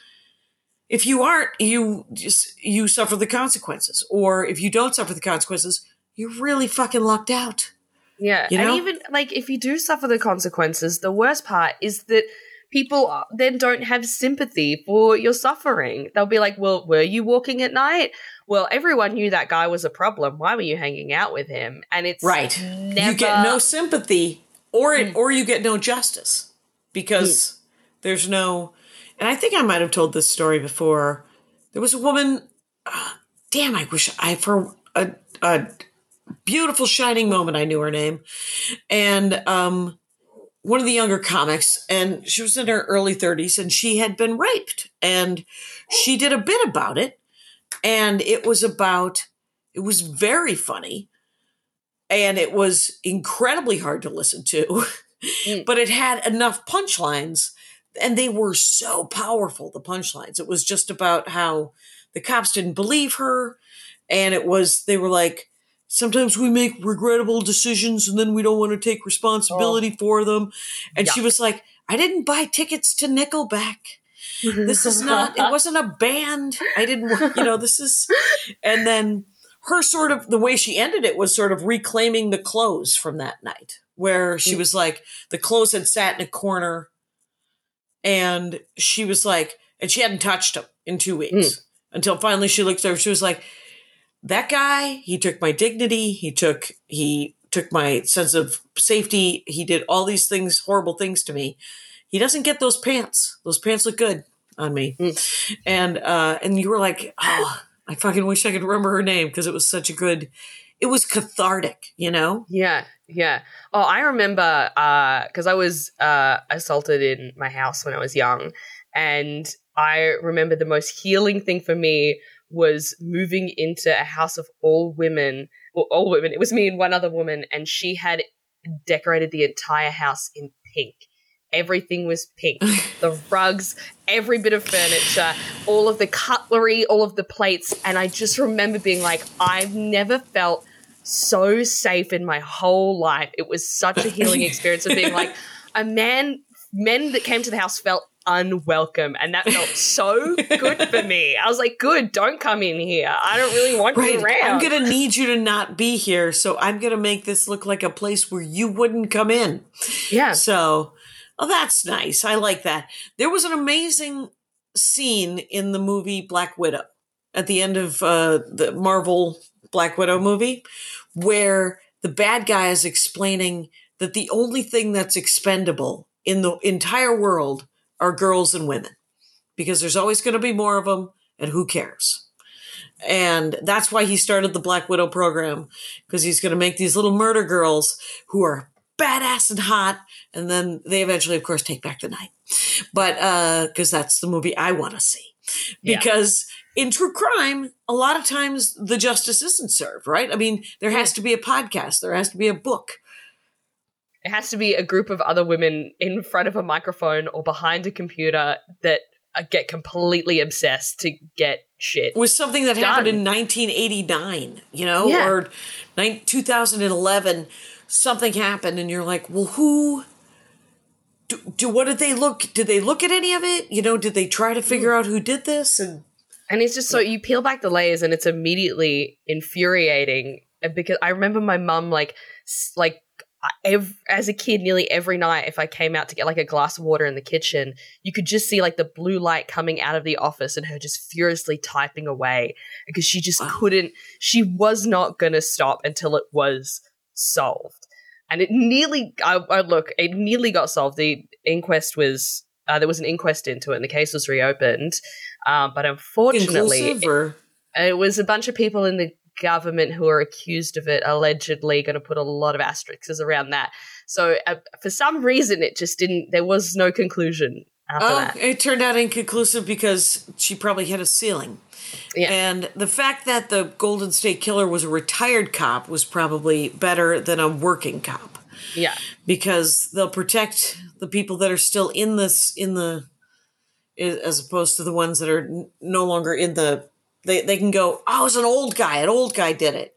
if you aren't, you just you suffer the consequences. Or if you don't suffer the consequences, you're really fucking lucked out. Yeah. You know? And even like if you do suffer the consequences, the worst part is that people then don't have sympathy for your suffering. They'll be like, "Well, were you walking at night?" Well, everyone knew that guy was a problem. Why were you hanging out with him? And it's Right. Never, You get no sympathy or Hmm. it, or you get no justice because there's no and I think I might have told this story before. There was a woman uh, damn, I wish I for a, a beautiful shining moment I knew her name. And um one of the younger comics and she was in her early 30s and she had been raped and she did a bit about it and it was about it was very funny and it was incredibly hard to listen to Mm. but it had enough punchlines and they were so powerful the punchlines. It was just about how the cops didn't believe her and it was they were like sometimes we make regrettable decisions and then we don't want to take responsibility for them. And she was like i didn't buy tickets to nickelback. This is not it wasn't a band. I didn't you know this is and then her sort of the way she ended it was sort of reclaiming the clothes from that night where she mm. was like the clothes had sat in a corner and she was like and she hadn't touched them in two weeks mm. until finally she looked over she was like that guy he took my dignity he took he took my sense of safety he did all these things horrible things to me. He doesn't get those pants. Those pants look good on me. Mm. And uh and you were like oh i fucking wish i could remember her name because it was such a good it was cathartic you know Yeah, yeah. Oh, I remember because I was uh, assaulted in my house when I was young, and I remember the most healing thing for me was moving into a house of all women, well, all women. It was me and one other woman, and she had decorated the entire house in pink. Everything was pink. the rugs, every bit of furniture, all of the cutlery, all of the plates. And I just remember being like, I've never felt so safe in my whole life. It was such a healing experience of being like, a man, men that came to the house felt unwelcome. And that felt so good for me. I was like, good, don't come in here. I don't really want Right. you around. I'm going to need you to not be here. So I'm going to make this look like a place where you wouldn't come in. yeah. So, oh, that's nice. I like that. There was an amazing scene in the movie Black Widow at the end of uh, the Marvel Black Widow movie where the bad guy is explaining that the only thing that's expendable in the entire world are girls and women because there's always going to be more of them and who cares and that's why he started the black widow program because he's going to make these little murder girls who are badass and hot and then they eventually of course take back the night but uh because that's the movie i want to see Yeah. because in true crime a lot of times the justice isn't served right i mean there has to be a podcast there has to be a book It has to be a group of other women in front of a microphone or behind a computer that uh, get completely obsessed to get shit. was something that happened in 1989, you know, Yeah. or 2011. Something happened, and you're like, well, who? Do, do what did they look? Did they look at any of it? You know, did they try to figure out who did this? And And it's just so you peel back the layers and it's immediately infuriating because I remember my mum like like ev- as a kid nearly every night if I came out to get like a glass of water in the kitchen you could just see like the blue light coming out of the office and her just furiously typing away because she just couldn't she was not going to stop until it was solved. And it nearly I, I look it nearly got solved. The inquest was uh, there was an inquest into it and the case was reopened. Um, but unfortunately or? it was a bunch of people in the government who are accused of it allegedly going to put a lot of asterisks around that. So uh, for some reason it just didn't there was no conclusion oh, that it turned out inconclusive because she probably hit a ceiling. Yeah. And the fact that the Golden State Killer was a retired cop was probably better than a working cop. yeah because they'll protect the people that are still in this in the as opposed to the ones that are no longer in the they, they can go oh it's an old guy an old guy did it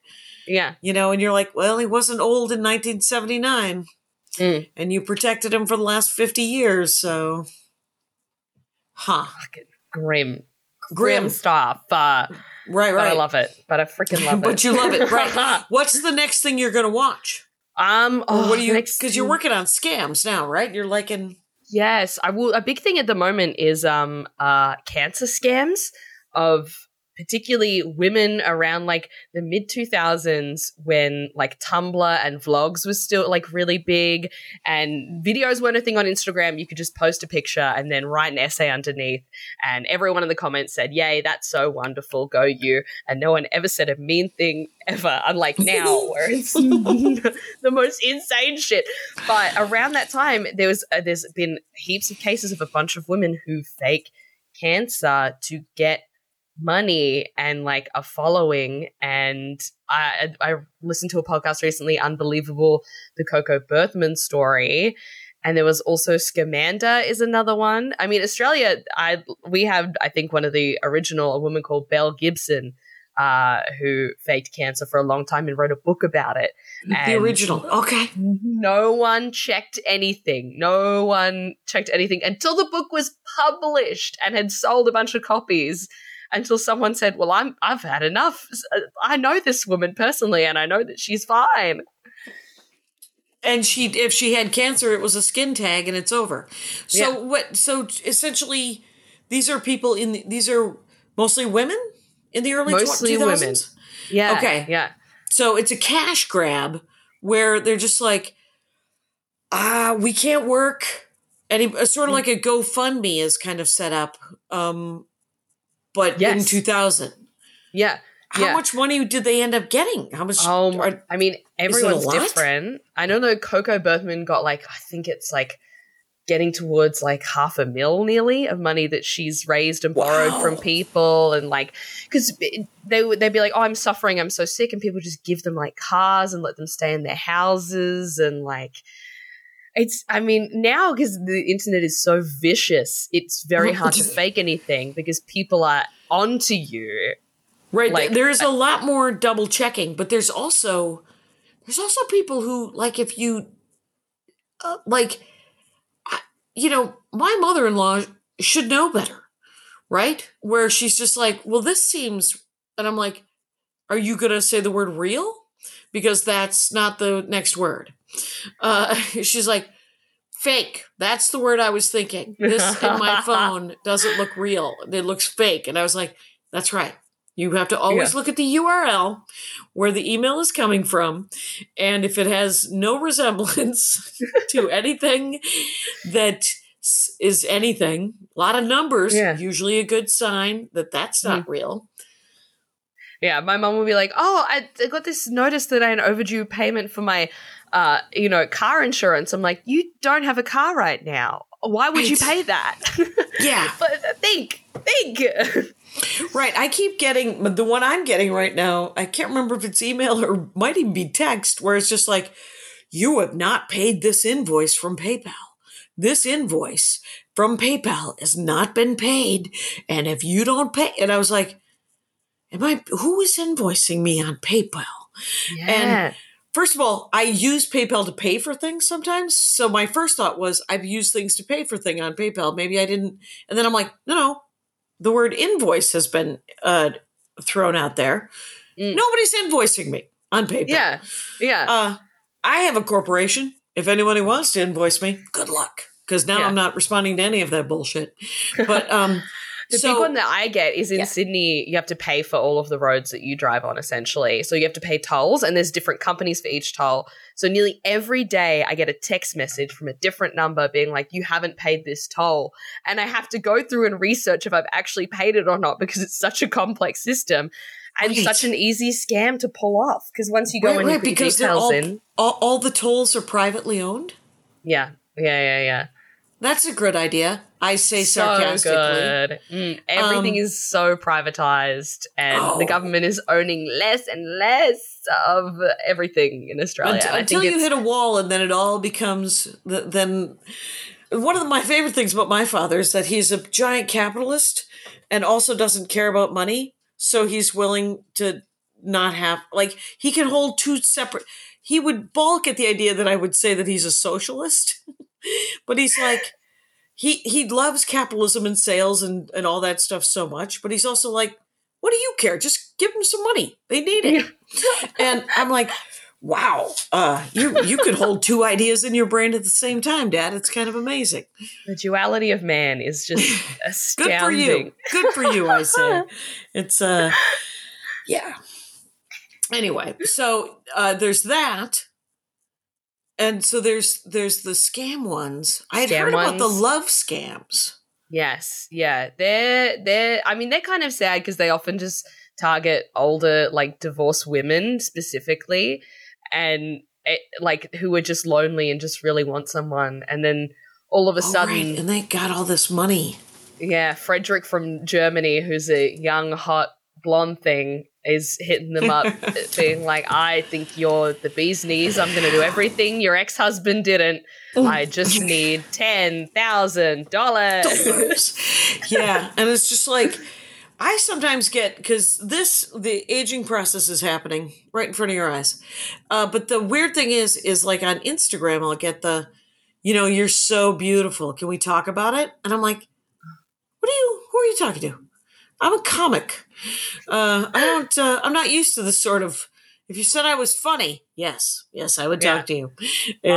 yeah you know and you're like well he wasn't old in 1979 Mm. and you protected him for the last 50 years so huh fucking grim grim stuff. Uh, Right, But right. I love it. But I freaking love it. But you love it, right? What's the next thing you're going to watch? um, oh, what are you? Because you're working on scams now, right? You're like in. Yes, I will. A big thing at the moment is um uh cancer scams of particularly women around like the mid 2000s when like Tumblr and vlogs was still like really big and videos weren't a thing on Instagram. You could just post a picture and then write an essay underneath. And everyone in the comments said, Yay, that's so wonderful. Go you. And no one ever said a mean thing ever, unlike now where it's the most insane shit. But around that time, there was uh, there's been heaps of cases of a bunch of women who fake cancer to get money and like a following. And I I listened to a podcast recently, unbelievable, the Coco Berthmann story. And there was also Scamanda is another one. I mean, Australia, I we have I think one of the original, a woman called Belle Gibson, uh, who faked cancer for a long time and wrote a book about it. The original. Okay. no one checked anything. No one checked anything until the book was published and had sold a bunch of copies. Until someone said, "Well, I'm I've had enough. I know this woman personally, and I know that she's fine." And she, if she had cancer, it was a skin tag, and it's over. So Yeah. what? So essentially, these are people in. The, these are mostly women in the early Mostly two women. Yeah. Okay. Yeah. So it's a cash grab where they're just like, ah, we can't work. And it- sort Mm. of like a GoFundMe is kind of set up, um, but in 2000. Yeah. How yeah. much money did they end up getting? How much? Um, are- I mean, everyone's different. I don't know. Coco Berthmann got like I think it's like getting towards like half a mil nearly of money that she's raised and borrowed Wow. from people and like because they would they'd be like oh i'm suffering i'm so sick and people just give them like cars and let them stay in their houses and like it's i mean now because the internet is so vicious it's very hard to fake anything because people are onto you Right. Like- there's a lot more double checking, but there's also there's also people who like if you uh, like I- you know, my mother-in-law should know better, right? Where she's just like, "Well, this seems," and I'm like, "Are you going to say the word real?" Because that's not the next word. Uh, she's like, "Fake." That's the word I was thinking. This in my phone doesn't look real. It looks fake, and I was like, "That's right." You have to always Yeah. look at the URL where the email is coming from. And if it has no resemblance to anything that is anything, a lot of numbers, Yeah. usually a good sign that that's not real. Yeah, my mom would be like, "Oh, I, I got this notice that I had an overdue payment for my, uh, you know, car insurance." I'm like, "You don't have a car right now. Why would you pay that?" Yeah. but think, think. Right. I keep getting, the one I'm getting right now, I can't remember if it's email or might even be text, where it's just like, you have not paid this invoice from PayPal. This invoice from PayPal has not been paid. And if you don't pay, and I was like, am I, who is invoicing me on PayPal? yeah, First of all, I use PayPal to pay for things sometimes. So my first thought was I've used things to pay for thing on PayPal. Maybe I didn't. And then I'm like, no, no. The word invoice has been uh, thrown out there. Mm. Nobody's invoicing me on PayPal. yeah, yeah. Uh, I have a corporation. If anybody wants to invoice me, good luck. Because now Yeah. I'm not responding to any of that bullshit. But um, the so big one that I get is in Yeah. Sydney. You have to pay for all of the roads that you drive on, essentially. So you have to pay tolls, and there's different companies for each toll. So nearly every day, I get a text message from a different number being like, "You haven't paid this toll," and I have to go through and research if I've actually paid it or not because it's such a complex system and Right. such an easy scam to pull off. Because once you go Right, and you right, put details all, in, all all the tolls are privately owned. yeah, yeah, yeah, yeah. That's a good idea. I say so sarcastically. Mm, everything Um, is so privatized, and the Oh. government is owning less and less of everything in Australia. Unt- And I until you hit a wall and then it all becomes th- then one of my favorite things about my father is that he's a giant capitalist and also doesn't care about money so he's willing to not have like he can hold two separate he would balk at the idea that i would say that he's a socialist but he's like he he loves capitalism and sales and and all that stuff so much, but he's also like, what do you care? Just give them some money. They need it. and I'm like, wow, uh, you you could hold two ideas in your brain at the same time, Dad. It's kind of amazing. The duality of man is just astounding Good for you. Good for you, I say. It's uh yeah. Anyway, so uh there's that. And so there's there's the scam ones. I had heard about the love scams. Yes, yeah. They're they're I mean they're kind of sad because they often just target older like divorced women specifically and it, like who are just lonely and just really want someone and then all of a Oh, sudden right, And they got all this money. yeah, Frederick from Germany who's a young hot blonde thing is hitting them up being like I think you're the bee's knees. I'm going to do everything your ex-husband didn't. I just need $10,000. yeah, and it's just like I sometimes get because this the aging process is happening right in front of your eyes. Uh, but the weird thing is, is like on Instagram, I'll get the, you know, you're so beautiful. Can we talk about it? And I'm like, what are you? Who are you talking to? I'm a comic. Uh, I don't. Uh, I'm not used to this sort of. If you said I was funny, yes, yes, I would talk Yeah. to you.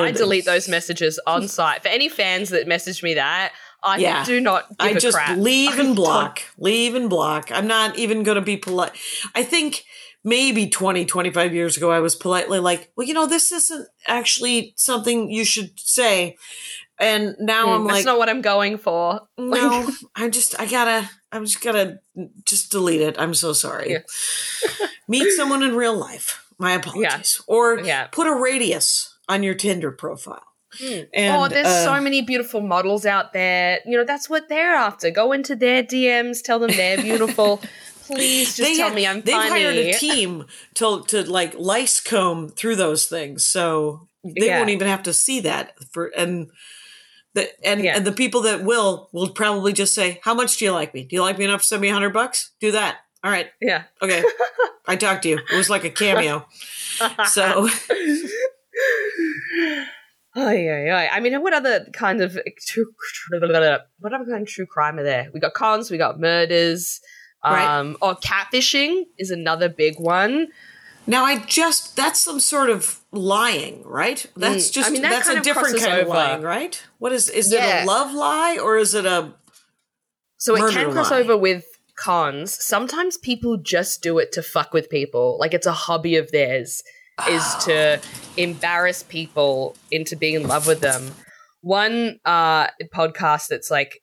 I delete those messages on site. For any fans that message me that, I Yeah. do not give I just leave and block, leave and block. I'm not even going to be polite. I think maybe 20, 25 years ago, I was politely like, well, you know, this isn't actually something you should say. And now I'm Mm, That's like, not what I'm going for. no, I'm just, I gotta, I'm just gotta just delete it. I'm so sorry. Yeah. Meet someone in real life. My apologies. Or Yeah. put a radius on your Tinder profile. Mm. And, oh, there's uh, so many beautiful models out there. You know, that's what they're after. Go into their DMs, tell them they're beautiful. Please just tell had- me I'm they've funny. hired a team to to like lice comb through those things, so they Yeah. won't even have to see that. For and and Yeah. and the people that will will probably just say, "How much do you like me? Do you like me enough to send me a hundred bucks? Do that. All right, Yeah. okay. I talked to you. It was like a cameo. So Oh yeah, yeah. I mean, what other kind of true, what other kind of true crime are there? We got cons, we got murders. Right. Um, or catfishing is another big one. Now I just that's some sort of lying, right? That's Mm, just I mean, that that's a of different kind of over. lying, right? What is is Yeah. it a love lie or is it a So it can cross lie. over with cons. Sometimes people just do it to fuck with people. Like it's a hobby of theirs is Oh. to embarrass people into being in love with them. One uh podcast that's like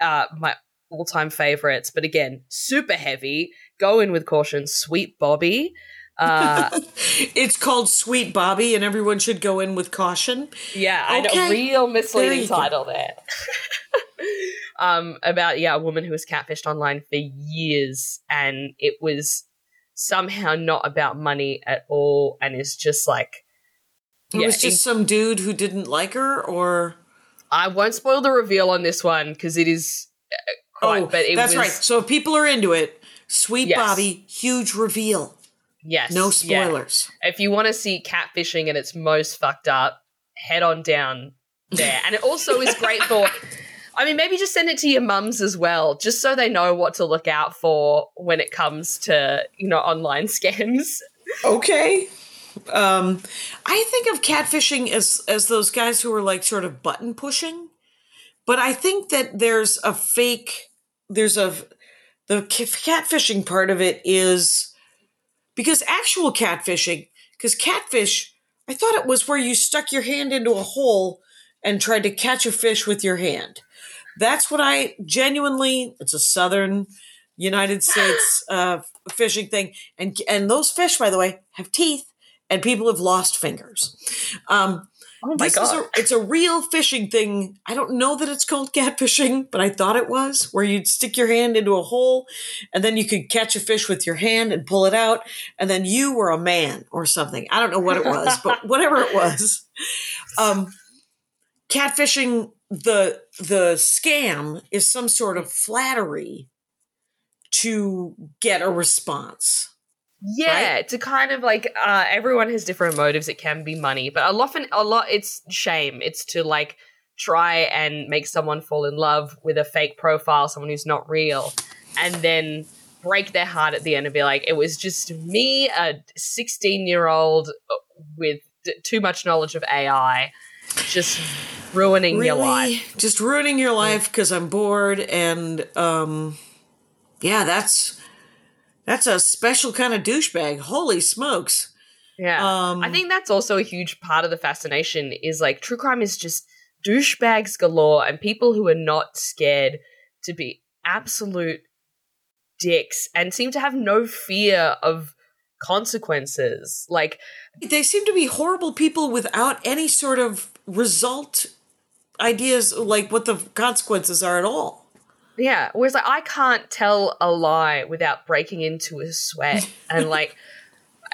uh my all-time favorites, but again, super heavy. Go in with caution. Sweet Bobby. Uh it's called Sweet Bobby and everyone should go in with caution? Yeah, I know. Okay. Real misleading you go. title there. um, about yeah, a woman who was catfished online for years, and it was somehow not about money at all, and is just like. It Yeah, was just some dude who didn't like her, or I won't spoil the reveal on this one because it is uh, quite. oh, but it that's was, right. So if people are into it, Sweet Yes. Bobby, huge reveal, Yes, no yeah. spoilers. If you want to see catfishing and its most fucked up, head on down there. And it also is great for. I mean, maybe just send it to your mums as well, just so they know what to look out for when it comes to, you know, online scams. Okay. Um, I think of catfishing as as those guys who are like sort of button pushing, but I think that there's a fake. There's a the catfishing part of it is because actual catfishing, because catfish, I thought it was where you stuck your hand into a hole and tried to catch a fish with your hand. That's what I genuinely. It's a southern United States uh, fishing thing, and and those fish, by the way, have teeth, and people have lost fingers. Um, Oh my this is god. a, it's a real fishing thing. I don't know that it's called catfishing, but I thought it was, where you'd stick your hand into a hole, and then you could catch a fish with your hand and pull it out, and then you were a man or something. I don't know what it was, but whatever it was. Um, catfishing the the scam is some sort of flattery to get a response. Yeah, to kind of like uh, everyone has different motives. It can be money, but a lot, a lot, it's shame. It's to like try and make someone fall in love with a fake profile, someone who's not real, and then break their heart at the end and be like, it was just me, a 16 year old with d- too much knowledge of AI, just ruining your life. just ruining your life because I'm bored and um yeah that's that's a special kind of douchebag holy smokes Yeah. Um, I think that's also a huge part of the fascination is like true crime is just douchebags galore and people who are not scared to be absolute dicks and seem to have no fear of consequences. Like, they seem to be horrible people without any sort of result ideas like what the consequences are at all yeah, whereas like I can't tell a lie without breaking into a sweat and like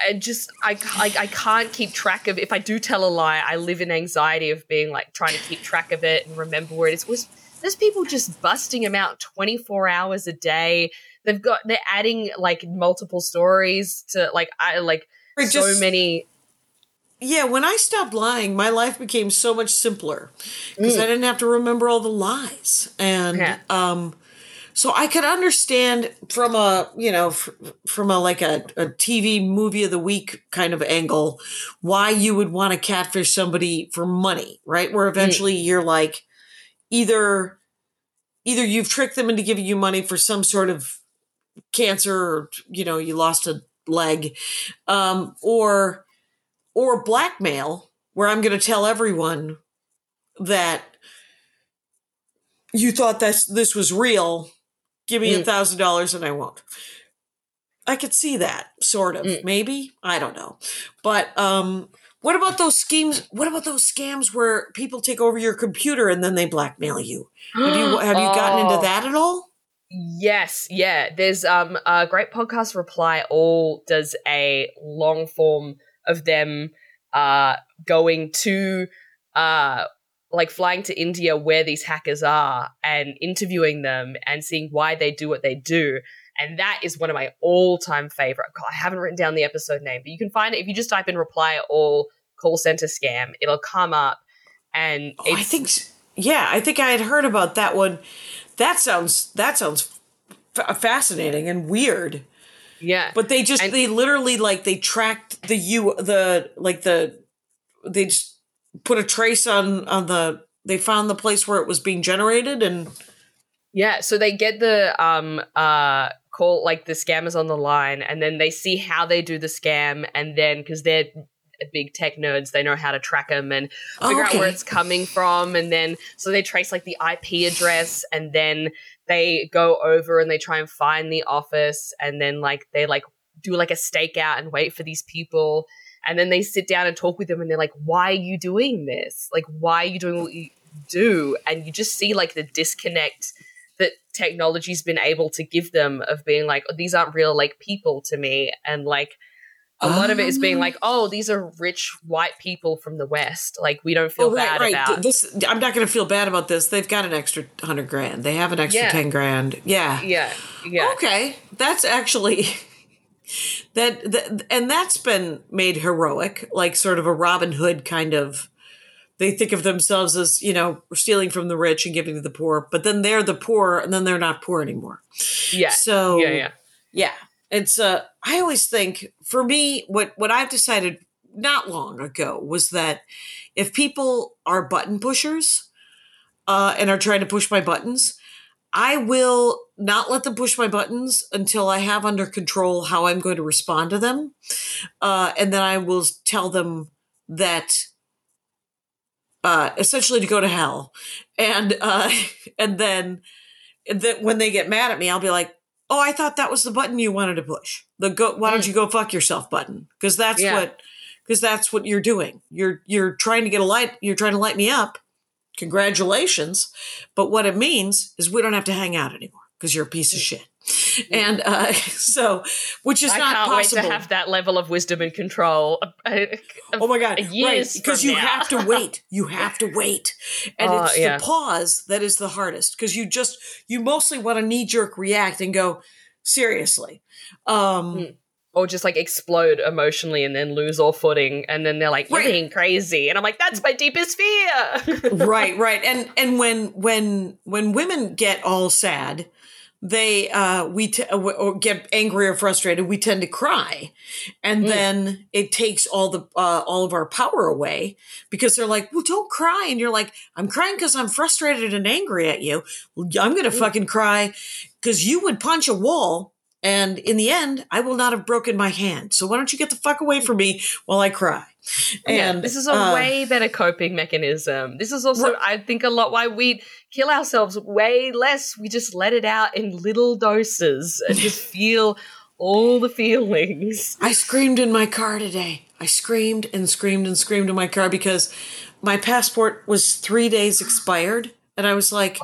I just I, I I can't keep track of if I do tell a lie I live in anxiety of being like trying to keep track of it and remember where it is. Was there's people just busting them out 24 hours a day. They've got they're adding like multiple stories to like I like so many yeah when i stopped lying my life became so much simpler because i didn't have to remember all the lies. And Yeah. um so i could understand from a you know fr- from a like a, a tv movie of the week kind of angle why you would want to catfish somebody for money right? Where eventually you're like either either you've tricked them into giving you money for some sort of cancer or you know you lost a leg um or or blackmail where i'm going to tell everyone that you thought that this was real give me a Mm. thousand dollars and i won't i could see that sort of Mm. maybe i don't know but um what about those schemes what about those scams where people take over your computer and then they blackmail you have you have you gotten Oh. into that at all Yes, yeah. There's um a great podcast reply all does a long form of them uh going to uh like flying to India where these hackers are and interviewing them and seeing why they do what they do. And that is one of my all-time favorite. God, I haven't written down the episode name, but you can find it if you just type in reply all call center scam, it'll come up and Oh, I think, yeah, I think I had heard about that one. That sounds that sounds f- fascinating and weird. Yeah. But they just And- they literally like they tracked the you the like the they just put a trace on on the they found the place where it was being generated and Yeah, so they get the um uh call like the scammers on the line and then they see how they do the scam and then cuz they're big tech nerds, they know how to track them and figure out where it's coming from and then so they trace like the IP address and then they go over and they try and find the office and then like they like do like a stakeout and wait for these people. And then they sit down and talk with them and they're like why are you doing this? Like why are you doing what you do? And you just see like the disconnect that technology's been able to give them of being like these aren't real like people to me. And like a lot of it is being Um. like oh these are rich white people from the west like we don't feel oh, right, bad right. about This I'm not going to feel bad about this. They've got an extra hundred grand. They have an extra Yeah. ten grand. Yeah. yeah yeah Okay, that's actually that, that, and that's been made heroic, like sort of a Robin Hood kind of. They think of themselves as you know stealing from the rich and giving to the poor, but then they're the poor, and then they're not poor anymore. yeah So yeah yeah yeah, it's uh. I always think for me, what what I've decided not long ago was that if people are button pushers, uh, and are trying to push my buttons, I will not let them push my buttons until I have under control how I'm going to respond to them, uh, and then I will tell them that. Uh, essentially to go to hell, and uh, and then that when they get mad at me, I'll be like, "Oh, I thought that was the button you wanted to push. The go. Why don't mm. you go fuck yourself button? Because that's Yeah. what. Because that's what you're doing. You're you're trying to get a light. You're trying to light me up. Congratulations. But what it means is we don't have to hang out anymore because you're a piece of mm. shit. And uh, so, which is I not can't possible. wait to have that level of wisdom and control. Oh my god! Right, because you now. have to wait. You have to wait, and Oh, it's yeah. the pause that is the hardest. Because you just you mostly want to knee jerk react and go seriously. Um, Mm. or just like explode emotionally and then lose all footing and then they're like you're Right. being crazy and i'm like that's my deepest fear right right and and when when when women get all sad they uh we t- or get angry or frustrated we tend to cry. And then it takes all the uh, all of our power away because they're like well don't cry. And you're like i'm crying because i'm frustrated and angry at you. Well, i'm gonna fucking cry because you would punch a wall and in the end i will not have broken my hand so why don't you get the fuck away from me while i cry Yeah, and this is a uh, way better coping mechanism. This is also, I think, a lot why we kill ourselves way less. We just let it out in little doses and just feel all the feelings. I screamed in my car today. I screamed and screamed and screamed in my car because my passport was three days expired. And I was like,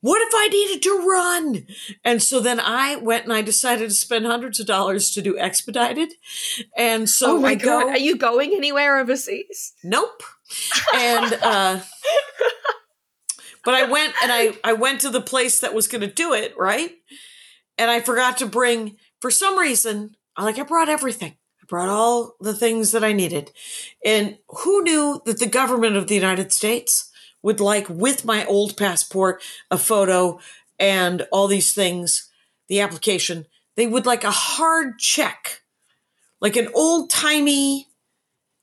what if I needed to run? And so then I went and I decided to spend hundreds of dollars to do expedited. And so oh my I god, go, are you going anywhere overseas? nope. And, uh, but I went and I, I went to the place that was going to do it, right? And I forgot to bring, for some reason, I like, I brought everything. I brought all the things that I needed. And who knew that the government of the United States would like, with my old passport, a photo, and all these things, the application, they would like a hard check, like an old timey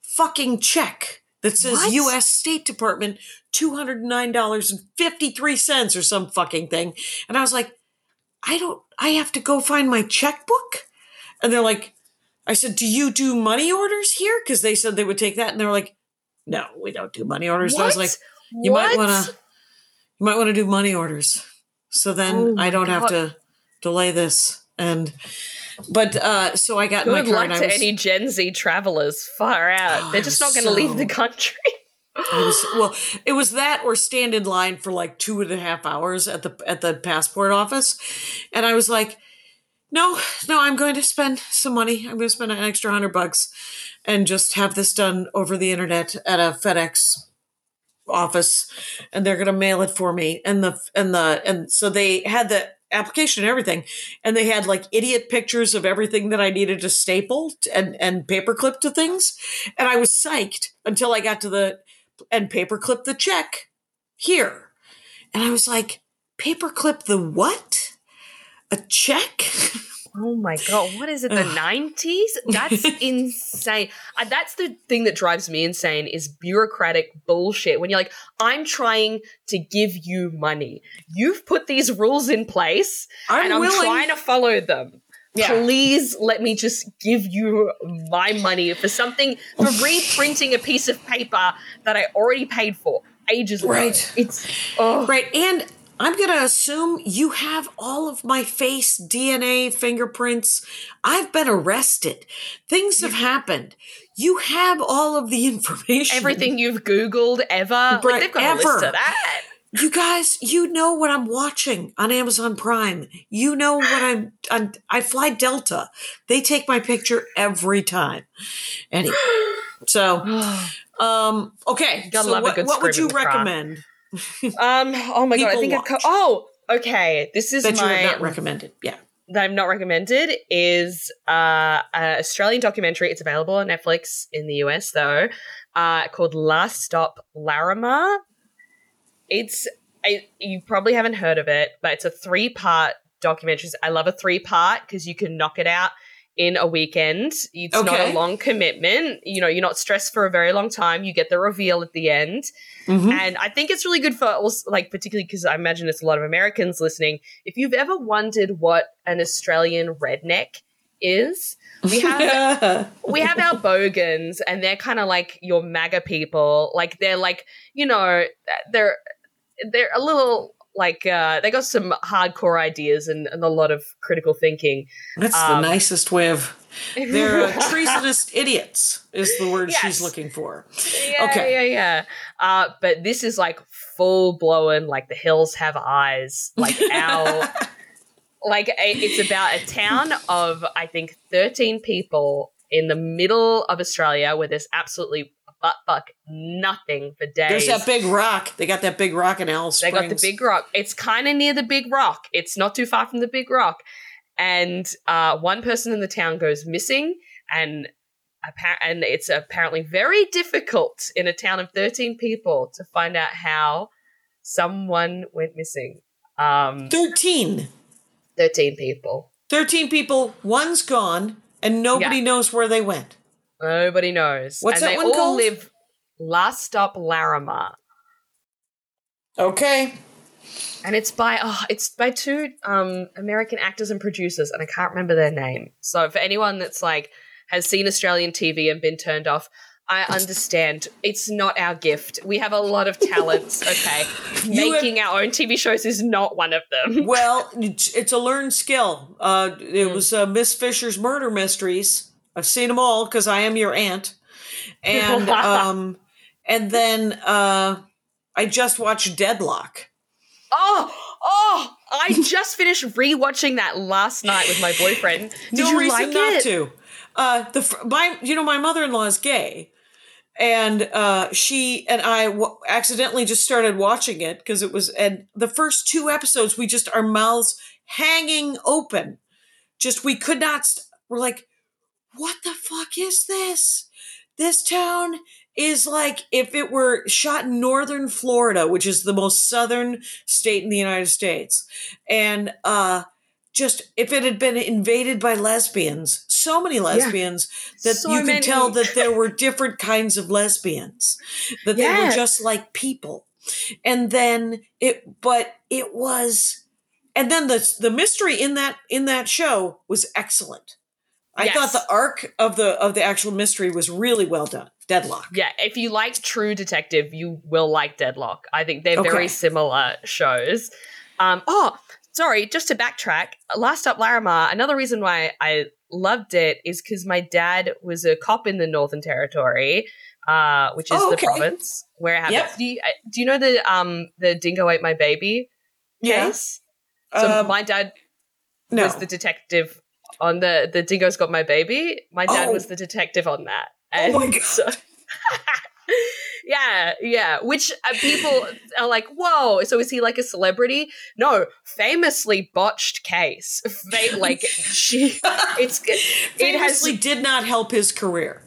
fucking check that says What? U.S. State Department, $209.53 or some fucking thing. And I was like, I don't, I have to go find my checkbook. And they're like, I said, do you do money orders here? Because they said they would take that. And they were like, no, we don't do money orders. And I was like, you might want to, you might want to do money orders. So then Oh I don't have to delay this. And, but, uh, so I got in my Good car luck and to was, any Gen Z travelers. Far out. Oh, They're just not going to leave the country. I was, well, it was that or stand in line for like two and a half hours at the at the passport office, and I was like, no, no, I'm going to spend some money. I'm going to spend an extra hundred bucks, and just have this done over the internet at a FedEx office, and they're going to mail it for me. And the and the and so they had the application and everything, and they had like idiot pictures of everything that I needed to staple and and paperclip to things, and I was psyched until I got to the and paperclip the check here. And I was like, paperclip the what? A check? Oh my god, what is it? The nineties? That's insane. Uh, that's the thing that drives me insane is bureaucratic bullshit. When you're like, I'm trying to give you money, you've put these rules in place, I'm and I'm willing. trying to follow them. Yeah. Please let me just give you my money for something for reprinting a piece of paper that I already paid for ages ago. Right. It's oh Right. And I'm going to assume you have all of my face, DNA, fingerprints. I've been arrested. Things have happened. You have all of the information. everything you've Googled ever. Right, like they've got a list ever. of that. You guys, you know what I'm watching on Amazon Prime. You know what I'm, I'm I fly Delta. They take my picture every time. Anyway, so um okay. Gotta so love a what, good what would you in the car. recommend Um. Oh my god. I think I've co- oh. Okay. This is that you my have not recommended? Yeah. that I'm not recommended is uh, an Australian documentary. It's available on Netflix in the US though, uh, called Last Stop Larrimah. It's I, you probably haven't heard of it, but it's a three part documentary. I love a three part because you can knock it out in a weekend. It's not a long commitment. You know, you're not stressed for a very long time. You get the reveal at the end. Mhm. And I think it's really good for also, like, particularly because I imagine it's a lot of Americans listening. If you've ever wondered what an Australian redneck is, we have we have our bogans, and they're kind of like your MAGA people. Like they're like you know they're they're a little like uh, they got some hardcore ideas and, and a lot of critical thinking. That's Um, the nicest way of. They're uh, treasonous idiots, is the word Yes. she's looking for. Yeah, Okay. yeah, yeah. Uh, but this is like full blown, like the hills have eyes, like our, like it's about a town of I think thirteen people in the middle of Australia where there's absolutely butt fuck nothing for days. There's that big rock. They got that big rock in Alice They Springs. got the big rock. It's kind of near the big rock. It's not too far from the big rock. and uh, one person in the town goes missing, and appa- and it's apparently very difficult in a town of thirteen people to find out how someone went missing. Um, 13. 13 people. 13 people, one's gone, and nobody Yeah. knows where they went. Nobody knows. What's and that they one all called? live Last Stop Larrimah. Okay. And it's by oh, it's by two um American actors and producers, and I can't remember their name. So for anyone that's like has seen Australian TV and been turned off, I understand. It's not our gift. We have a lot of talents, okay? You have- Making our own TV shows is not one of them. Well, it's, a learned skill. Uh, it was uh, Miss Fisher's Murder Mysteries. I've seen them all because I am your aunt. And um, and then uh, I just watched Deadloch. Oh, oh! I just finished rewatching that last night with my boyfriend. Did no you reason like not it? to. Uh, the my you know my mother in law is gay, and uh, she and I w- accidentally just started watching it because it was and the first two episodes we just our mouths hanging open, just we could not. St- we're like, what the fuck is this? This town is like if it were shot in northern Florida, which is the most southern state in the United States, and uh just if it had been invaded by lesbians, so many lesbians that So you could many. tell that there were different kinds of lesbians, that they were just like people. And then it, but it was, and then the the mystery in that in that show was excellent. I Yes. thought the arc of the of the actual mystery was really well done. Deadloch. Yeah, if you like True Detective, you will like Deadloch. I think they're Okay. very similar shows. Um, oh, sorry, just to backtrack. Last Stop Larrimah, another reason why I loved it is because my dad was a cop in the Northern Territory, uh, which is Oh, the province where it happens. Yep. Do, you, uh, do you know the um the dingo ate my baby case? So Um, my dad no. was the detective on the the dingo's got my baby. My dad Oh. was the detective on that. Oh my God. so- yeah, yeah. Which uh, people are like, whoa. So is he like a celebrity? No, famously botched case. Fa- like she, it's it has famously did not help his career.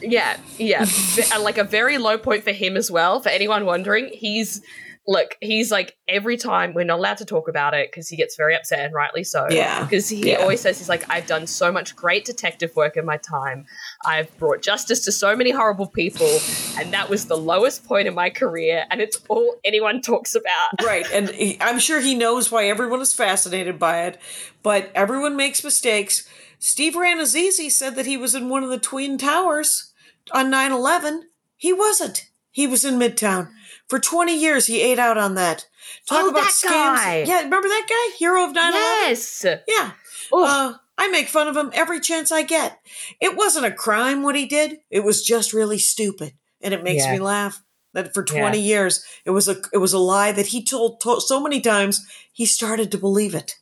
yeah, yeah. Uh, like a very low point for him as well. For anyone wondering, he's look, he's like every time we're not allowed to talk about it because he gets very upset and rightly so. Yeah, Because he yeah. always says he's like, I've done so much great detective work in my time. I've brought justice to so many horrible people, and that was the lowest point in my career, and it's all anyone talks about. right and he, i'm sure he knows why everyone is fascinated by it but everyone makes mistakes Steve Rannazzisi said that he was in one of the twin towers on 9-11 he wasn't he was in midtown for 20 years he ate out on that talk Oh, about that scams guy. yeah remember that guy hero of 9-11 Yes. yeah uh, I make fun of him every chance I get. It wasn't a crime what he did. It was just really stupid, and it makes Yeah. me laugh that for 20 years it was a it was a lie that he told, told so many times he started to believe it.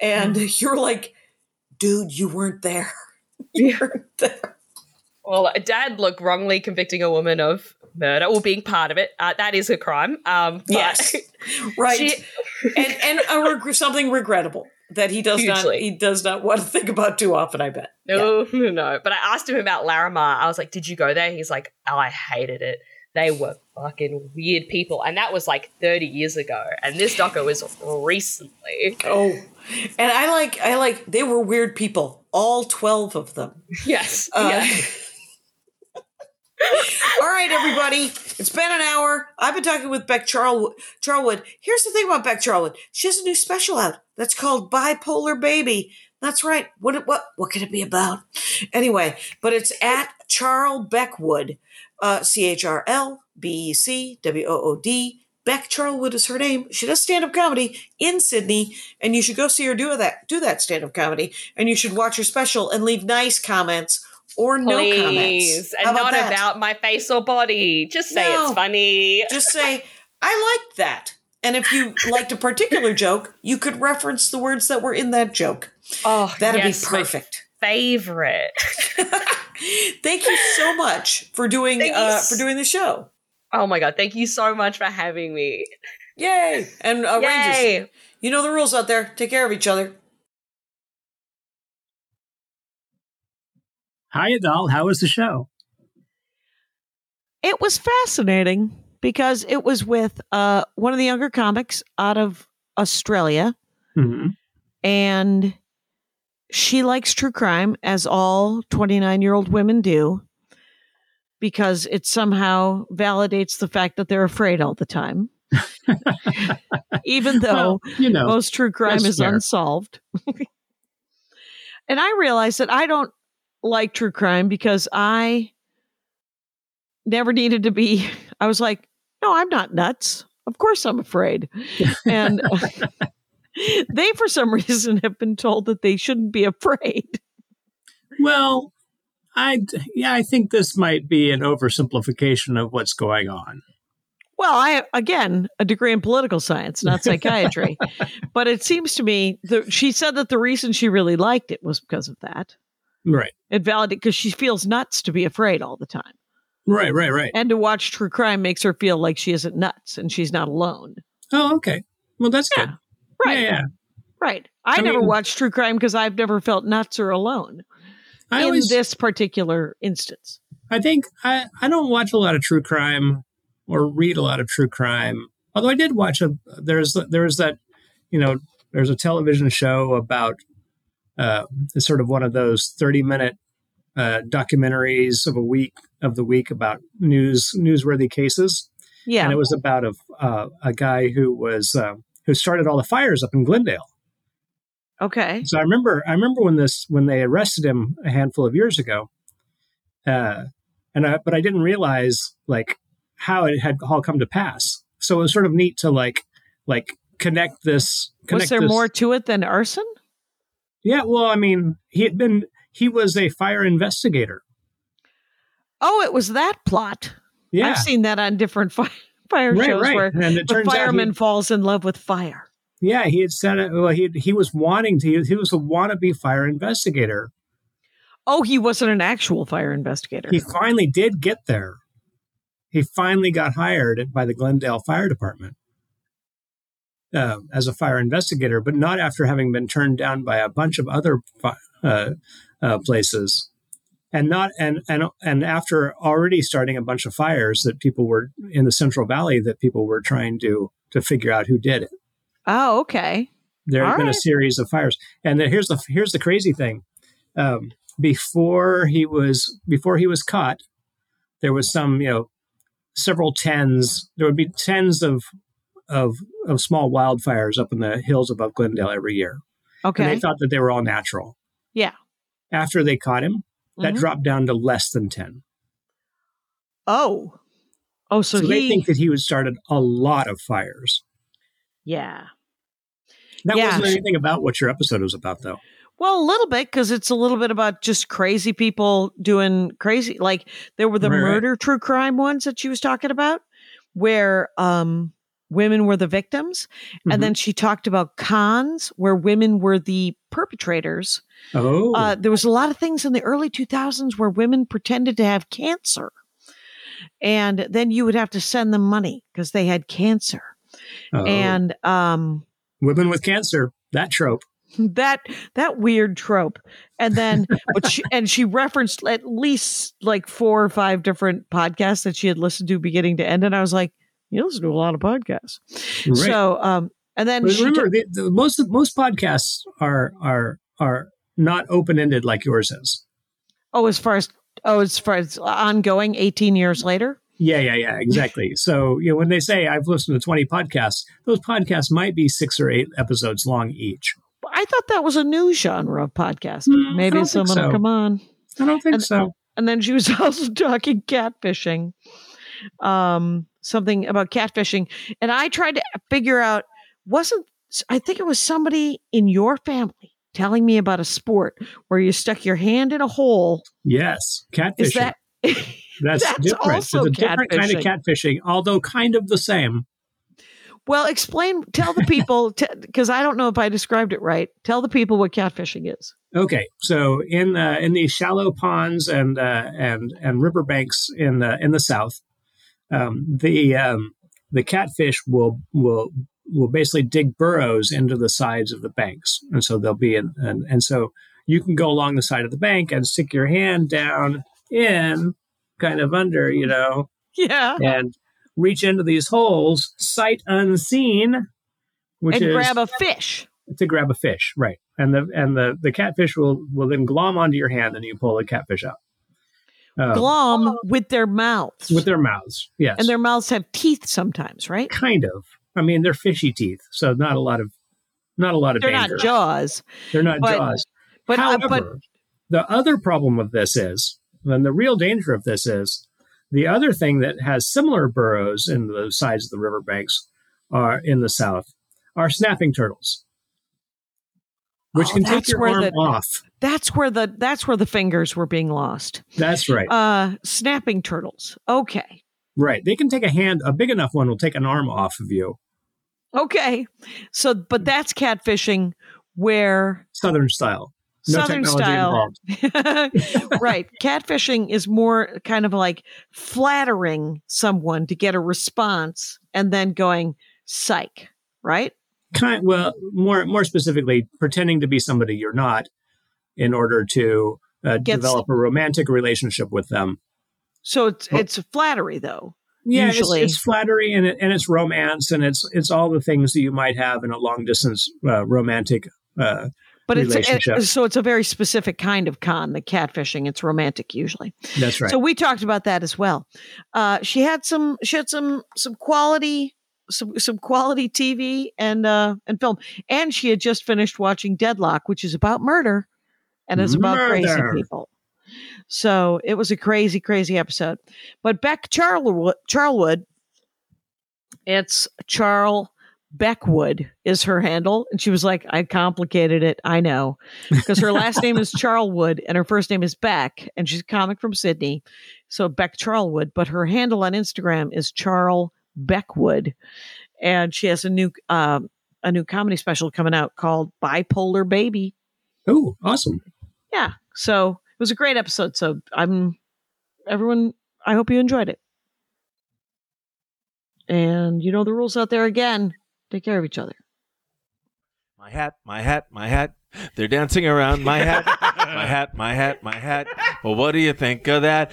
And Mm. you're like, dude, you weren't there. you weren't there. well, dad, look, wrongly convicting a woman of murder or being part of it. Uh, that is a crime. Um, Yes. Right. She- and and a reg- something regrettable that he does not he does not want to think about too often, I bet. No, no, no. But I asked him about Larrimah. I was like, "Did you go there?" He's like, "Oh, I hated it. They were fucking weird people." And that was like 30 years ago. And this doco was recently. Oh. And I like I like they were weird people. All 12 of them. Yes. Uh, yeah. All right, everybody. It's been an hour. I've been talking with Bec Charlwood. Charlwood. Here's the thing about Bec Charlwood. She has a new special out that's called Bipolar Baby. That's right. What what what could it be about? Anyway, but it's at Charl Beckwood. Uh, C H R L B E C W O O D. Bec Charlwood is her name. She does stand up comedy in Sydney, and you should go see her do that do that stand up comedy. And you should watch her special and leave nice comments or no comments. Please. How And not that? about my face or body. Just say No. it's funny. just say i liked that and if you liked a particular joke you could reference the words that were in that joke Oh, that'd yes, be perfect favorite. thank you so much for doing uh, for doing the show Oh my god, thank you so much for having me. yay and uh, rangers Yay. you know the rules out there take care of each other Hi, Adal. How was the show? It was fascinating because it was with uh, one of the younger comics out of Australia, hmm and she likes true crime, as all 29 year old women do, because it somehow validates the fact that they're afraid all the time. Even though Well, you know, most true crime is fair. unsolved. and I realized that I don't like true crime because I never needed to be. I was like, no, I'm not nuts. Of course I'm afraid. And they, for some reason, have been told that they shouldn't be afraid. well, I yeah, I think this might be an oversimplification of what's going on. Well, I again a degree in political science, not psychiatry, but it seems to me that she said that the reason she really liked it was because of that. Right, It validated because she feels nuts to be afraid all the time. right, right, right. And to watch true crime makes her feel like she isn't nuts and she's not alone. Oh, okay. Well, that's Yeah. good. Right. Yeah, yeah. Right. I, I never mean- watched true crime because I've never felt nuts or alone I in always, this particular instance. I think I, I don't watch a lot of true crime or read a lot of true crime. Although I did watch a there's there's that you know there's a television show about uh, it's sort of one of those thirty minute uh, documentaries of a week of the week about news newsworthy cases, Yeah. and it was about a uh, a guy who was uh, who started all the fires up in Glendale. okay. So I remember, I remember when this when they arrested him a handful of years ago, uh, and I, but I didn't realize like how it had all come to pass. So it was sort of neat to like like connect this. Connect Was there this- more to it than arson? Yeah, well, I mean, he had been he was a fire investigator. Oh, it was that plot. Yeah, I've seen that on different fi- fire right, shows right. where and the fireman he, falls in love with fire. yeah, he had said it. Well, he he was wanting to. He was a wannabe fire investigator. Oh, he wasn't an actual fire investigator. He finally did get there. He finally got hired by the Glendale Fire Department uh, as a fire investigator, but not after having been turned down by a bunch of other uh, uh, places, and not and and and after already starting a bunch of fires that people were in the Central Valley that people were trying to to figure out who did it. oh, okay. There had been a series of fires, and then here's the here's the crazy thing. Um, before he was before he was caught, there was some you know several tens. There would be tens of of of small wildfires up in the hills above Glendale every year, and Okay. they thought that they were all natural. Yeah. After they caught him, that Mhm. dropped down to less than ten. Oh. Oh, so, So, he they think that he was started a lot of fires. Yeah. That Yeah. wasn't anything about what your episode was about, though. Well, a little bit because it's a little bit about just crazy people doing crazy. Like there were the right. murder true crime ones that she was talking about, where um, women were the victims, Mhm. and then she talked about cons where women were the perpetrators. oh, Uh, there was a lot of things in the early 2000s where women pretended to have cancer, and then you would have to send them money because they had cancer, oh. and um, women with cancer. That trope. that that weird trope and then but she and she referenced at least like four or five different podcasts that she had listened to beginning to end and i was like you listen to a lot of podcasts Right. so um and then But remember, did- the, the, most most podcasts are are are not open ended like yours is. oh as far as oh as far as ongoing 18 years later Yeah, yeah, yeah, exactly. so you know, when they say I've listened to twenty podcasts, those podcasts might be six or eight episodes long each. i thought that was a new genre of podcast Mm, maybe someone will so. come on I don't think And- so. and then she was also talking catfishing um something about catfishing and i tried to figure out wasn't i think it was somebody in your family telling me about a sport where you stuck your hand in a hole Yes, catfishing. is that that's, that's different. also it's a different kind of catfishing, although kind of the same. well explain tell the people because i don't know if i described it right tell the people what catfishing is Okay, so in uh, in these shallow ponds and uh, and and riverbanks in the in the south, um, the um, the catfish will will will basically dig burrows into the sides of the banks, and so they'll be in and, and so you can go along the side of the bank and stick your hand down in, kind of under, you know, Yeah. and reach into these holes, sight unseen, which and is grab a fish. to grab a fish, right? And the and the the catfish will will then glom onto your hand, and you pull the catfish out. Um, Glom with their mouths. with their mouths, yes, and their mouths have teeth sometimes, right? kind of. I mean, they're fishy teeth, so not a lot of not a lot of They're danger. not jaws. They're not but- jaws. But uh, However, but the other problem of this is, and the real danger of this is, the other thing that has similar burrows in the sides of the riverbanks are in the south are snapping turtles, which Oh, can take your arm the- off. that's where the that's where the fingers were being lost. That's right. Uh snapping turtles. Okay. right. They can take a hand, a big enough one will take an arm off of you. Okay. So but that's catfishing where Southern style. No Southern style. right. Catfishing is more kind of like flattering someone to get a response and then going psych, right? Kind well, more more specifically, pretending to be somebody you're not in order to uh, develop a romantic relationship with them. So it's it's flattery though. Yeah, it's- Usually. it's, flattery and it, and it's romance and it's it's all the things that you might have in a long distance uh, romantic. Uh, But it's it, so it's a very specific kind of con, the catfishing. It's romantic usually. that's right. So we talked about that as well. Uh, she had some she had some some quality some some quality TV and uh and film. And she had just finished watching Deadloch, which is about murder and is about crazy people. So it was a crazy, crazy episode. But Bec Charlwood, Charlwood, it's Charl Beckwood is her handle. And she was like, I complicated it. I know. Because her last name is Charlwood and her first name is Beck. And she's a comic from Sydney. So Bec Charlwood. But her handle on Instagram is Charl Beckwood. And she has a new um a new comedy special coming out called Bipolar Baby. oh, awesome. Yeah. So it was a great episode. So I'm everyone I hope you enjoyed it. And you know the rules out there again. Take care of each other. My hat, my hat, my hat. They're dancing around my hat, my hat, my hat, my hat. Well, what do you think of that?